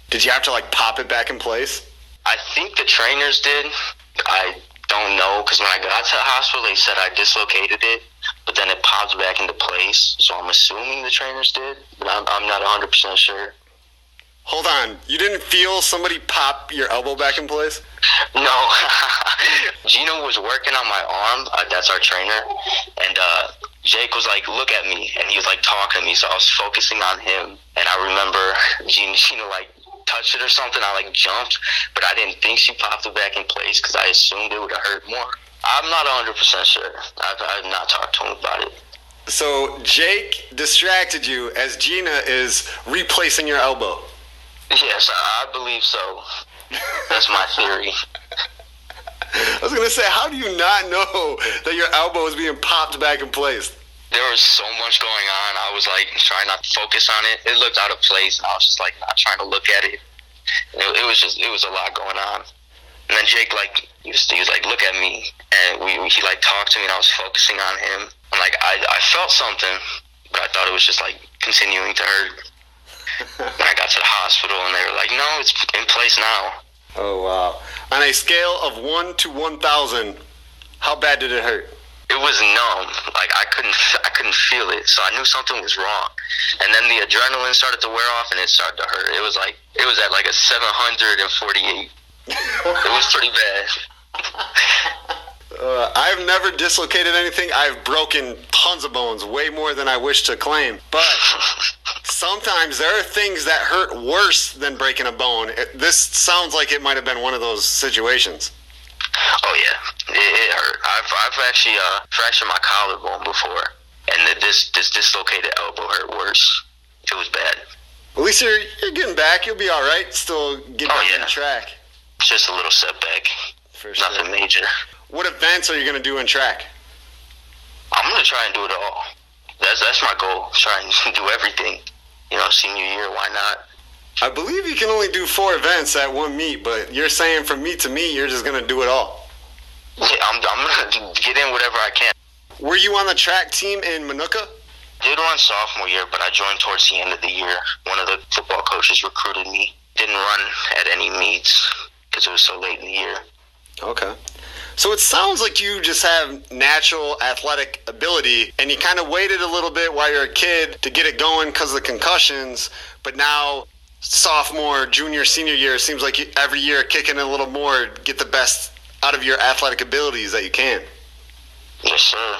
Did you have to like pop it back in place? I think the trainers did. I don't know because when I got to the hospital, they said I dislocated it, but then it popped back into place. So I'm assuming the trainers did, but I'm, I'm not 100% sure. Hold on, you didn't feel somebody pop your elbow back in place? No. Gino was working on my arm. Uh, that's our trainer. And uh, Jake was like, look at me. And he was like talking to me. So I was focusing on him. And I remember Gino, Gino like touched it or something. I like jumped, but I didn't think she popped it back in place because I assumed it would have hurt more. I'm not 100% sure. I've, I've not talked to him about it. So Jake distracted you as Gina is replacing your elbow. Yes, I believe so. That's my theory. I was gonna say, how do you not know that your elbow is being popped back in place? There was so much going on. I was like trying not to focus on it. It looked out of place, and I was just like not trying to look at it. It, it was just it was a lot going on. And then Jake like he was, he was like look at me, and we he like talked to me, and I was focusing on him. And like I I felt something, but I thought it was just like continuing to hurt. and I got to the hospital, and they were like, no, it's in place now. Oh wow! On a scale of one to one thousand, how bad did it hurt? It was numb. Like I couldn't, I couldn't feel it. So I knew something was wrong. And then the adrenaline started to wear off, and it started to hurt. It was like, it was at like a 748. it was pretty bad. Uh, I've never dislocated anything. I've broken tons of bones, way more than I wish to claim. But sometimes there are things that hurt worse than breaking a bone. It, this sounds like it might have been one of those situations. Oh yeah, it, it hurt. I've I've actually uh, fractured my collarbone before, and this this dislocated elbow hurt worse. It was bad. At least you're you're getting back. You'll be all right. Still get Oh, back yeah. on track. It's Just a little setback. For sure. Nothing major. What events are you gonna do in track? I'm gonna try and do it all. That's that's my goal. Try and do everything. You know, senior year, why not? I believe you can only do four events at one meet, but you're saying from meet to meet, you're just gonna do it all. Yeah, I'm I'm gonna get in whatever I can. Were you on the track team in Minooka? Did run sophomore year, but I joined towards the end of the year. One of the football coaches recruited me. Didn't run at any meets because it was so late in the year. Okay. So it sounds like you just have natural athletic ability, and you kind of waited a little bit while you're a kid to get it going because of the concussions. But now, sophomore, junior, senior year, it seems like you, every year kicking a little more, get the best out of your athletic abilities that you can. Yes, sir.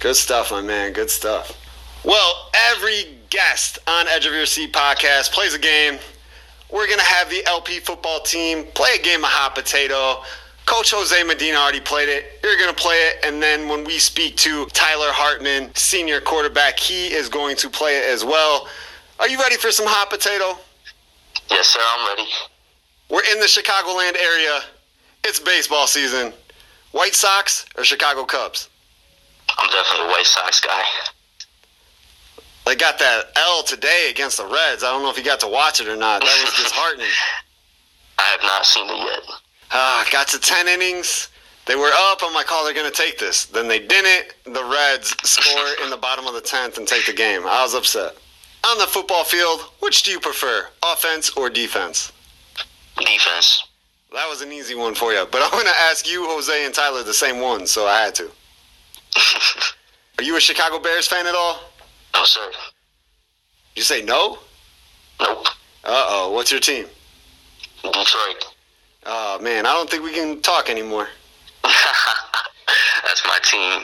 Good stuff, my man. Good stuff. Well, every guest on Edge of Your Seat podcast plays a game. We're going to have the LP football team play a game of hot potato. Coach Jose Medina already played it. You're going to play it. And then when we speak to Tyler Hartman, senior quarterback, he is going to play it as well. Are you ready for some hot potato? Yes, sir. I'm ready. We're in the Chicagoland area. It's baseball season. White Sox or Chicago Cubs? I'm definitely a White Sox guy. They got that L today against the Reds. I don't know if you got to watch it or not. That was disheartening. I have not seen it yet. Ah, got to 10 innings. They were up. I'm like, oh, they're going to take this. Then they didn't. The Reds score in the bottom of the 10th and take the game. I was upset. On the football field, which do you prefer, offense or defense? Defense. That was an easy one for you. But I'm going to ask you, Jose, and Tyler the same one, so I had to. Are you a Chicago Bears fan at all? no, sir. You say no? Nope. Uh oh. What's your team? Detroit. Oh man, I don't think we can talk anymore. That's my team.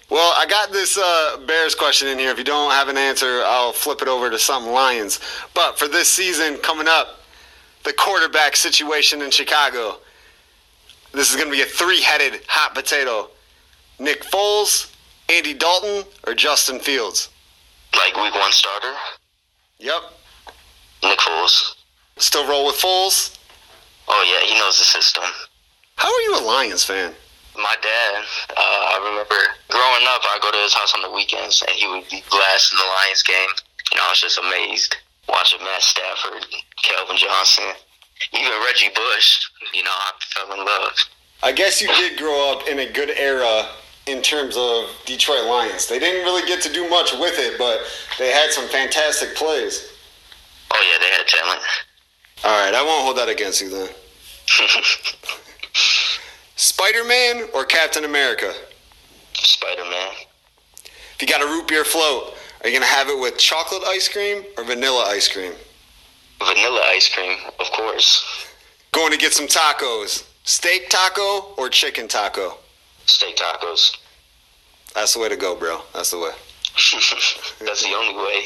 well, I got this uh, Bears question in here. If you don't have an answer, I'll flip it over to something Lions. But for this season coming up, the quarterback situation in Chicago. This is going to be a three-headed hot potato. Nick Foles, Andy Dalton, or Justin Fields? Like week one starter? Yep. Nick Foles. Still roll with Foles? Oh yeah, he knows the system. How are you a Lions fan? My dad, uh, I remember growing up, I go to his house on the weekends, and he would be blasting the Lions game. You know, I was just amazed watching Matt Stafford, Calvin Johnson, even Reggie Bush. You know, I fell in love. I guess you did grow up in a good era in terms of Detroit Lions. They didn't really get to do much with it, but they had some fantastic plays. Oh yeah, they had talent. All right, I won't hold that against you then. Spider Man or Captain America? Spider Man. If you got a root beer float, are you gonna have it with chocolate ice cream or vanilla ice cream? Vanilla ice cream, of course. Going to get some tacos. Steak taco or chicken taco? Steak tacos. That's the way to go, bro. That's the way. That's the only way.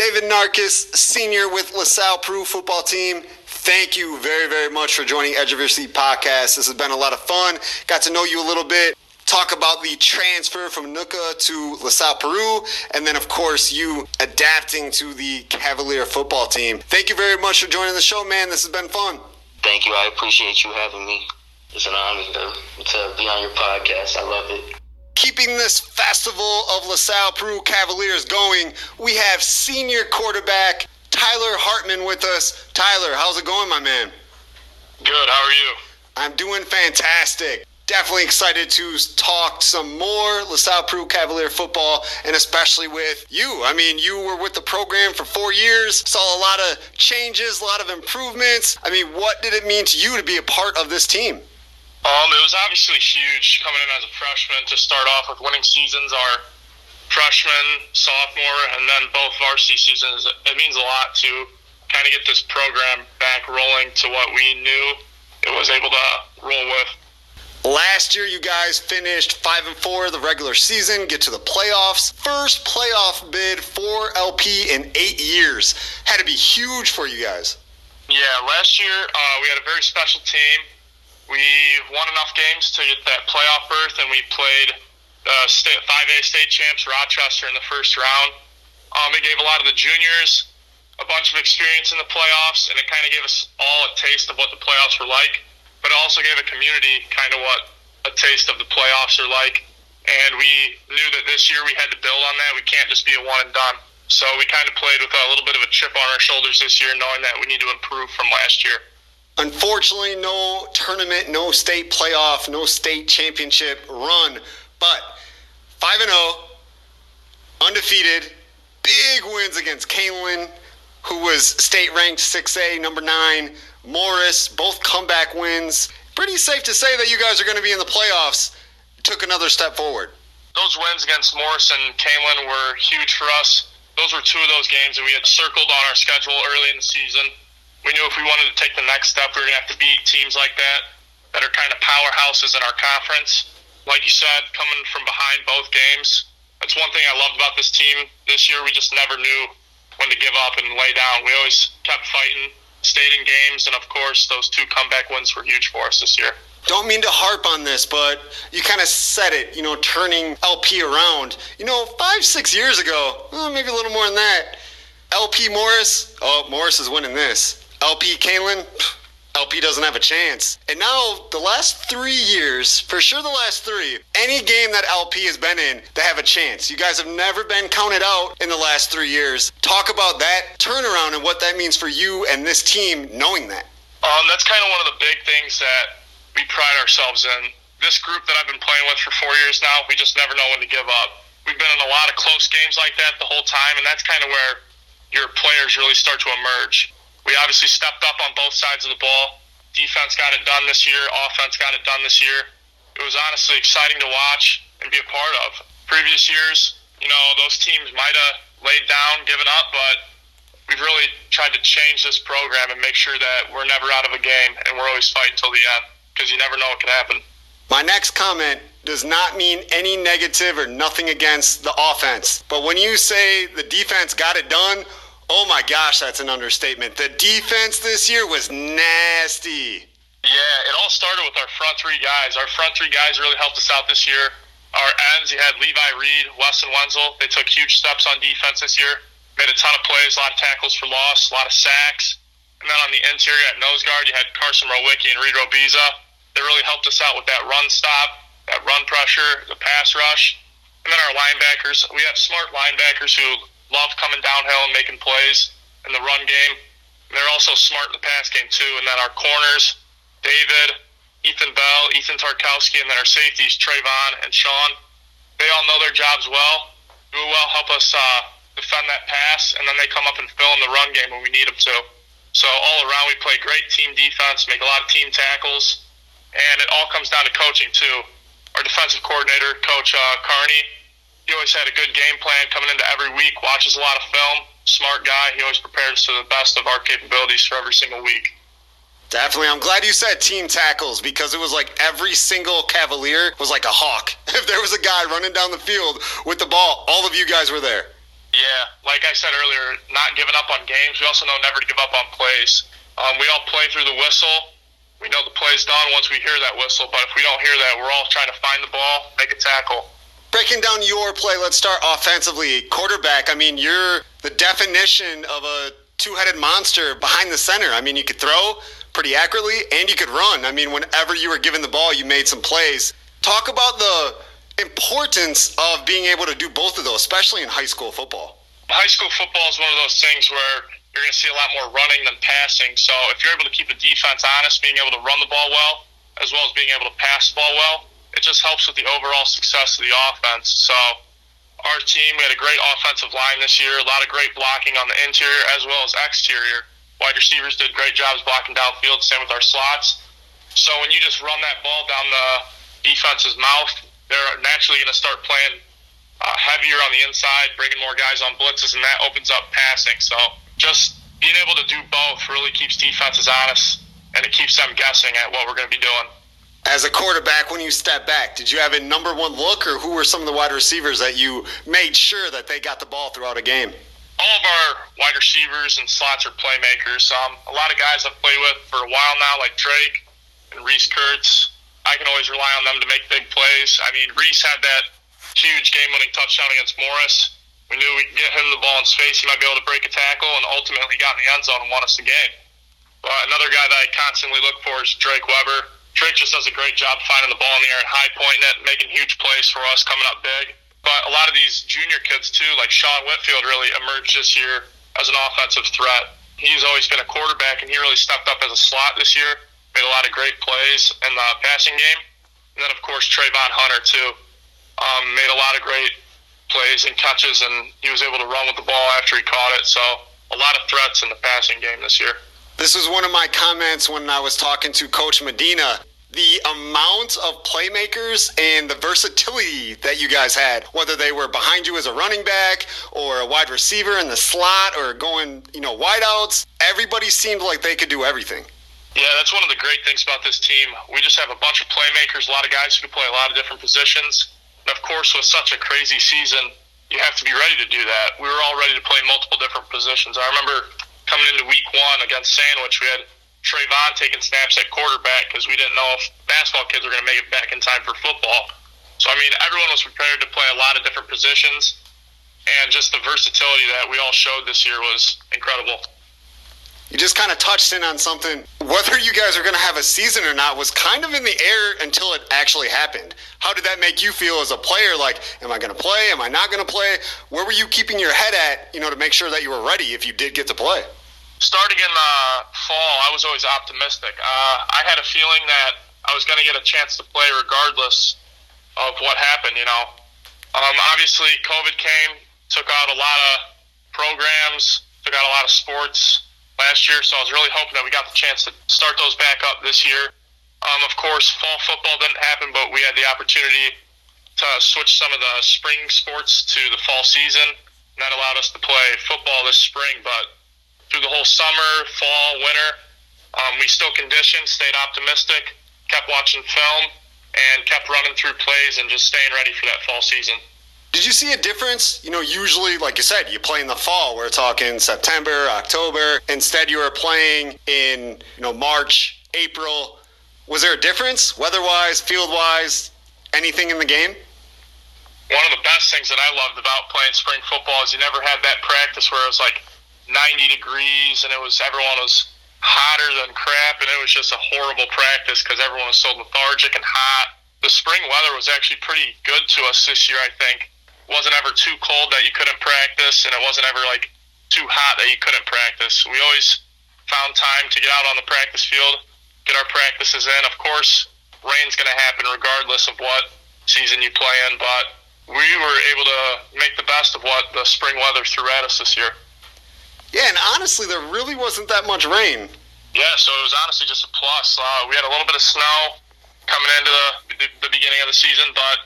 David Narkis, senior with LaSalle Peru football team. Thank you very, very much for joining Edge of Your Seat podcast. This has been a lot of fun. Got to know you a little bit. Talk about the transfer from Nuka to LaSalle Peru, and then, of course, you adapting to the Cavalier football team. Thank you very much for joining the show, man. This has been fun. Thank you. I appreciate you having me. It's an honor to, to be on your podcast. I love it. Keeping this festival of LaSalle Peru Cavaliers going, we have senior quarterback Tyler Hartman with us. Tyler, how's it going, my man? Good. How are you? I'm doing fantastic. Definitely excited to talk some more LaSalle Peru Cavalier football, and especially with you. I mean, you were with the program for four years, saw a lot of changes, a lot of improvements. I mean, what did it mean to you to be a part of this team? Um, it was obviously huge coming in as a freshman to start off with winning seasons. Our freshman, sophomore, and then both varsity seasons. It means a lot to kind of get this program back rolling to what we knew it was able to roll with. Last year, you guys finished five and four the regular season, get to the playoffs. First playoff bid for LP in eight years had to be huge for you guys. Yeah, last year uh, we had a very special team. We won enough games to get that playoff berth, and we played uh, state, 5A state champs Rochester in the first round. Um, it gave a lot of the juniors a bunch of experience in the playoffs, and it kind of gave us all a taste of what the playoffs were like but it also gave a community kind of what a taste of the playoffs are like. And we knew that this year we had to build on that. We can't just be a one and done. So we kind of played with a little bit of a chip on our shoulders this year, knowing that we need to improve from last year. Unfortunately, no tournament, no state playoff, no state championship run, but 5 and 0, undefeated, big wins against Kaneland, who was state ranked 6A, number 9, Morris, both comeback wins. Pretty safe to say that you guys are going to be in the playoffs. Took another step forward. Those wins against Morris and Kaneland were huge for us. Those were two of those games that we had circled on our schedule early in the season. We knew if we wanted to take the next step, we were going to have to beat teams like that that are kind of powerhouses in our conference. Like you said, coming from behind both games, that's one thing I loved about this team this year. We just never knew when to give up and lay down. We always kept fighting stayed in games, and of course, those two comeback wins were huge for us this year. Don't mean to harp on this, but you kind of said it, you know, turning LP around. You know, five, six years ago, well, maybe a little more than that, LP Morris, oh, Morris is winning this. LP Kaneland, LP doesn't have a chance. And now, the last three years, for sure the last three, any game that LP has been in, they have a chance. You guys have never been counted out in the last three years. Talk about that turnaround and what that means for you and this team knowing that. Um, that's kind of one of the big things that we pride ourselves in. This group that I've been playing with for four years now, we just never know when to give up. We've been in a lot of close games like that the whole time, and that's kind of where your players really start to emerge we obviously stepped up on both sides of the ball. Defense got it done this year. Offense got it done this year. It was honestly exciting to watch and be a part of. Previous years, you know, those teams might have laid down, given up, but we've really tried to change this program and make sure that we're never out of a game and we're always fighting till the end because you never know what can happen. My next comment does not mean any negative or nothing against the offense. But when you say the defense got it done, oh my gosh, that's an understatement. The defense this year was nasty. Yeah, it all started with our front three guys. Our front three guys really helped us out this year. Our ends, you had Levi Reed, Weston Wenzel. They took huge steps on defense this year. Made a ton of plays, a lot of tackles for loss, a lot of sacks. And then on the interior at nose guard, you had Carson Rowicki and Reed Robiza. They really helped us out with that run stop, that run pressure, the pass rush. And then our linebackers, we have smart linebackers who love coming downhill and making plays in the run game. And they're also smart in the pass game too. And then our corners, David, Ethan Bell, Ethan Tarkowski, and then our safeties, Trayvon and Sean. They all know their jobs well, do well, help us uh, defend that pass, and then they come up and fill in the run game when we need them to. So all around, we play great team defense, make a lot of team tackles, and it all comes down to coaching too. Our defensive coordinator, Coach uh, Carney, he always had a good game plan coming into every week. Watches a lot of film, smart guy. He always prepares to the best of our capabilities for every single week. Definitely. I'm glad you said team tackles because it was like every single Cavalier was like a hawk. If there was a guy running down the field with the ball, all of you guys were there. Yeah, like I said earlier, not giving up on games. We also know never to give up on plays. Um, we all play through the whistle. We know the play's done once we hear that whistle, but if we don't hear that, we're all trying to find the ball, make a tackle. Breaking down your play, let's start offensively. Quarterback, I mean, you're the definition of a two headed monster behind the center. I mean, you could throw pretty accurately and you could run. I mean, whenever you were given the ball, you made some plays. Talk about the importance of being able to do both of those, especially in high school football. High school football is one of those things where you're going to see a lot more running than passing. So if you're able to keep the defense honest, being able to run the ball well, as well as being able to pass the ball well, it just helps with the overall success of the offense. So our team, we had a great offensive line this year, a lot of great blocking on the interior as well as exterior. Wide receivers did great jobs blocking downfield, same with our slots. So when you just run that ball down the defense's mouth, they're naturally going to start playing uh, heavier on the inside, bringing more guys on blitzes, and that opens up passing. So just being able to do both really keeps defenses honest, and it keeps them guessing at what we're going to be doing. As a quarterback, when you step back, did you have a number one look, or who were some of the wide receivers that you made sure that they got the ball throughout a game? All of our wide receivers and slots are playmakers. Um, a lot of guys I've played with for a while now, like Drake and Reese Kurtz, I can always rely on them to make big plays. I mean, Reese had that huge game-winning touchdown against Morris. We knew we could get him the ball in space. He might be able to break a tackle, and ultimately got in the end zone and won us the game. But another guy that I constantly look for is Drake Weber. Drake just does a great job finding the ball in the air and high pointing it, making huge plays for us, coming up big. But a lot of these junior kids too, like Sean Whitfield, really emerged this year as an offensive threat. He's always been a quarterback, and he really stepped up as a slot this year made a lot of great plays in the passing game. And then, of course, Trayvon Hunter, too, um, made a lot of great plays and catches, and he was able to run with the ball after he caught it. So, a lot of threats in the passing game this year. This was one of my comments when I was talking to Coach Medina. The amount of playmakers and the versatility that you guys had, whether they were behind you as a running back or a wide receiver in the slot or going, you know, wideouts, everybody seemed like they could do everything. Yeah, that's one of the great things about this team. We just have a bunch of playmakers, a lot of guys who can play a lot of different positions. And of course, with such a crazy season, you have to be ready to do that. We were all ready to play multiple different positions. I remember coming into week one against Sandwich, we had Trayvon taking snaps at quarterback because we didn't know if basketball kids were going to make it back in time for football. So, I mean, everyone was prepared to play a lot of different positions. And just the versatility that we all showed this year was incredible you just kind of touched in on something. Whether you guys are going to have a season or not was kind of in the air until it actually happened. How did that make you feel as a player? Like, am I going to play? Am I not going to play? Where were you keeping your head at, you know, to make sure that you were ready if you did get to play? Starting in the fall, I was always optimistic. Uh, I had a feeling that I was going to get a chance to play regardless of what happened, you know. Um, obviously, COVID came, took out a lot of programs, took out a lot of sports last year, so I was really hoping that we got the chance to start those back up this year. Um, of course, fall football didn't happen, but we had the opportunity to switch some of the spring sports to the fall season. And that allowed us to play football this spring, but through the whole summer, fall, winter. Um, we still conditioned, stayed optimistic, kept watching film, and kept running through plays and just staying ready for that fall season. Did you see a difference? You know, usually, like you said, you play in the fall. We're talking September, October. Instead, you were playing in, you know, March, April. Was there a difference, weather-wise, field-wise, anything in the game? One of the best things that I loved about playing spring football is you never had that practice where it was like 90 degrees and it was everyone was hotter than crap and it was just a horrible practice because everyone was so lethargic and hot. The spring weather was actually pretty good to us this year, I think wasn't ever too cold that you couldn't practice, and it wasn't ever like too hot that you couldn't practice. We always found time to get out on the practice field, get our practices in. Of course, rain's going to happen regardless of what season you play in, but we were able to make the best of what the spring weather threw at us this year. Yeah, and honestly, there really wasn't that much rain. Yeah, so it was honestly just a plus. Uh, we had a little bit of snow coming into the, the, the beginning of the season, but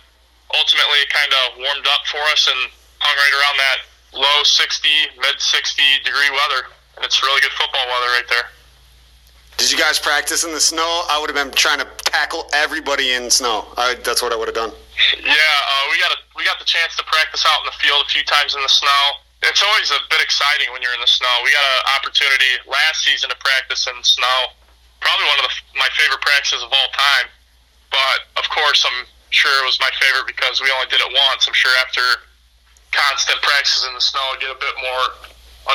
ultimately it kind of warmed up for us and hung right around that low 60, mid 60 degree weather. And it's really good football weather right there. Did you guys practice in the snow? I would have been trying to tackle everybody in snow. I, that's what I would have done. Yeah, uh, we got a, we got the chance to practice out in the field a few times in the snow. It's always a bit exciting when you're in the snow. We got an opportunity last season to practice in snow. Probably one of the, my favorite practices of all time. But of course, I'm sure it was my favorite because we only did it once. I'm sure after constant practices in the snow, it'd get a bit more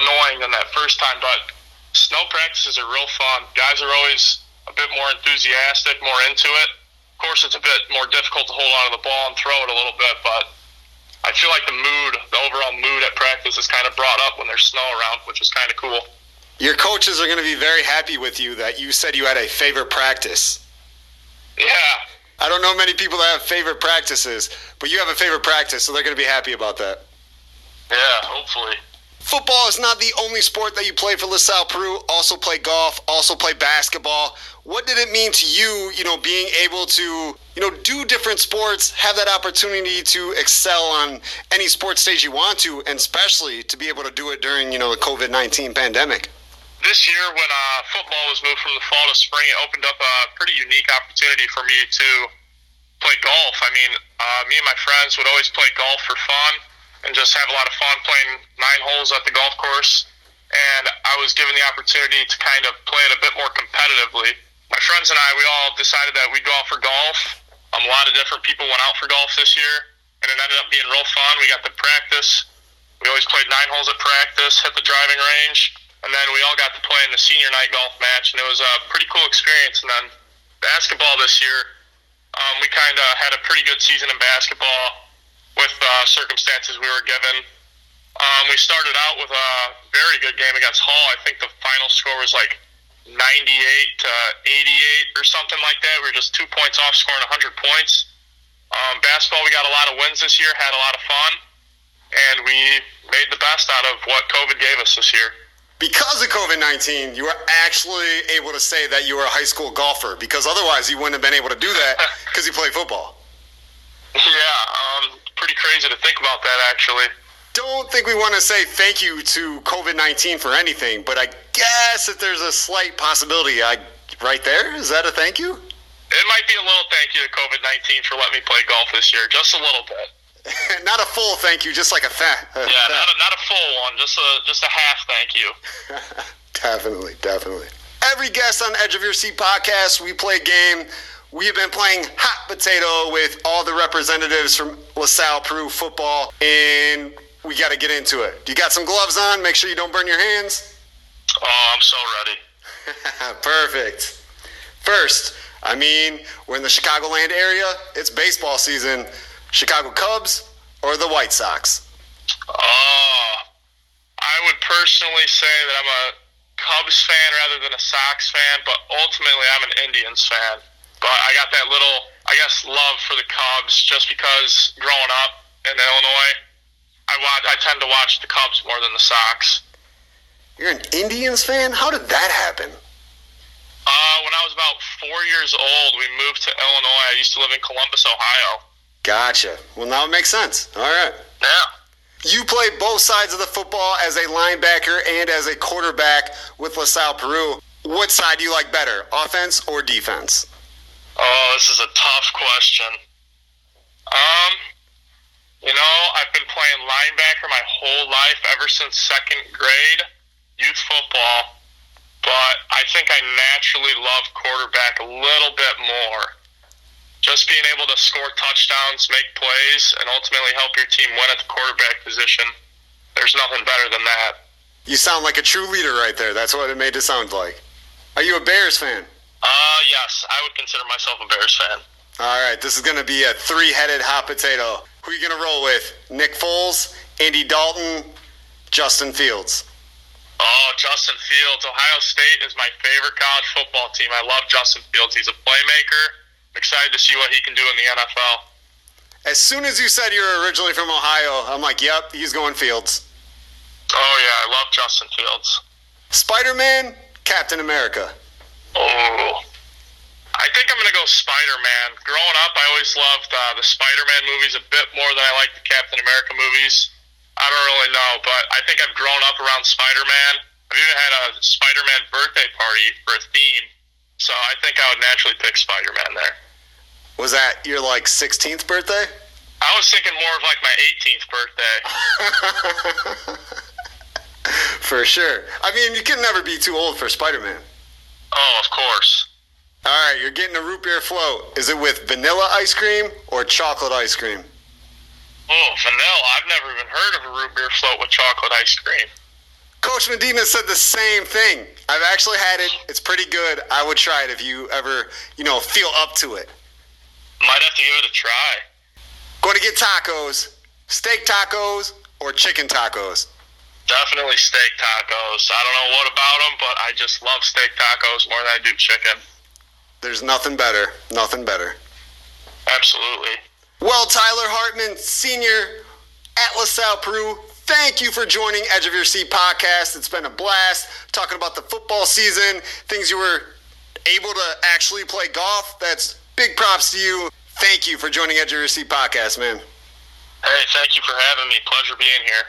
annoying than that first time. But snow practices are real fun. Guys are always a bit more enthusiastic, more into it. Of course, it's a bit more difficult to hold on to the ball and throw it a little bit, but I feel like the mood, the overall mood at practice is kind of brought up when there's snow around, which is kind of cool. Your coaches are going to be very happy with you that you said you had a favorite practice. Yeah, I don't know many people that have favorite practices, but you have a favorite practice, so they're going to be happy about that. Yeah, hopefully. Football is not the only sport that you play for LaSalle Peru. Also play golf, also play basketball. What did it mean to you, you know, being able to, you know, do different sports, have that opportunity to excel on any sports stage you want to, and especially to be able to do it during, you know, the COVID-19 pandemic? this year when uh, football was moved from the fall to spring, it opened up a pretty unique opportunity for me to play golf. I mean, uh, me and my friends would always play golf for fun and just have a lot of fun playing nine holes at the golf course. And I was given the opportunity to kind of play it a bit more competitively. My friends and I, we all decided that we'd go out for golf. Um, a lot of different people went out for golf this year, and it ended up being real fun. We got to practice. We always played nine holes at practice, hit the driving range, and then we all got to play in the senior night golf match, and it was a pretty cool experience. And then basketball this year, um, we kind of had a pretty good season in basketball with uh, circumstances we were given. Um, we started out with a very good game against Hall. I think the final score was like 98 to 88 or something like that. We were just two points off scoring 100 points. Um, basketball, we got a lot of wins this year, had a lot of fun, and we made the best out of what COVID gave us this year because of COVID 19, you were actually able to say that you were a high school golfer because otherwise you wouldn't have been able to do that because you play football. Yeah, um, pretty crazy to think about that actually. Don't think we want to say thank you to COVID 19 for anything, but I guess if there's a slight possibility, I, right there, is that a thank you? It might be a little thank you to COVID 19 for letting me play golf this year, just a little bit. not a full thank you, just like a fat. yeah, not a, not a full one, just a just a half thank you. definitely, definitely. Every guest on Edge of Your Seat podcast, we play a game. We have been playing hot potato with all the representatives from LaSalle Peru football, and we got to get into it. You got some gloves on? Make sure you don't burn your hands. Oh, I'm so ready. Perfect. First, I mean, we're in the Chicagoland area. It's baseball season. Chicago Cubs or the White Sox? Uh, I would personally say that I'm a Cubs fan rather than a Sox fan, but ultimately I'm an Indians fan. But I got that little, I guess, love for the Cubs just because growing up in Illinois, I watch, I tend to watch the Cubs more than the Sox. You're an Indians fan? How did that happen? Uh, when I was about four years old, we moved to Illinois. I used to live in Columbus, Ohio Gotcha. Well, now it makes sense. All right. Yeah. You play both sides of the football as a linebacker and as a quarterback with LaSalle Peru. What side do you like better, offense or defense? Oh, this is a tough question. Um, you know, I've been playing linebacker my whole life ever since second grade, youth football. But I think I naturally love quarterback a little bit more. Just being able to score touchdowns, make plays, and ultimately help your team win at the quarterback position. There's nothing better than that. You sound like a true leader right there. That's what it made it sound like. Are you a Bears fan? Uh, yes, I would consider myself a Bears fan. All right, this is going to be a three-headed hot potato. Who are you going to roll with? Nick Foles, Andy Dalton, Justin Fields. Oh, Justin Fields. Ohio State is my favorite college football team. I love Justin Fields. He's a playmaker. I'm excited to see what he can do in the NFL. As soon as you said you were originally from Ohio, I'm like, yep, he's going Fields. Oh, yeah, I love Justin Fields. Spider-Man, Captain America. Oh. I think I'm going to go Spider Man. Growing up, I always loved uh, the Spider Man movies a bit more than I like the Captain America movies. I don't really know, but I think I've grown up around Spider Man. I've even had a Spider Man birthday party for a theme, so I think I would naturally pick Spider Man there. Was that your like 16th birthday? I was thinking more of like my 18th birthday. for sure. I mean, you can never be too old for Spider-Man. Oh, of course. All right, you're getting a root beer float. Is it with vanilla ice cream or chocolate ice cream? Oh, vanilla. I've never even heard of a root beer float with chocolate ice cream. Coach Medina said the same thing. I've actually had it. It's pretty good. I would try it if you ever, you know, feel up to it. Might have to give it a try. Going to get tacos, steak tacos, or chicken tacos? Definitely steak tacos. I don't know what about them, but I just love steak tacos more than I do chicken. There's nothing better. Nothing better. Absolutely. Well, Tyler Hartman, senior at LaSalle Peru, thank you for joining Edge of Your Seat podcast. It's been a blast talking about the football season, things you were able to actually play golf. That's big props to you. Thank you for joining Edge of Your Seat podcast, man. Hey, thank you for having me. Pleasure being here.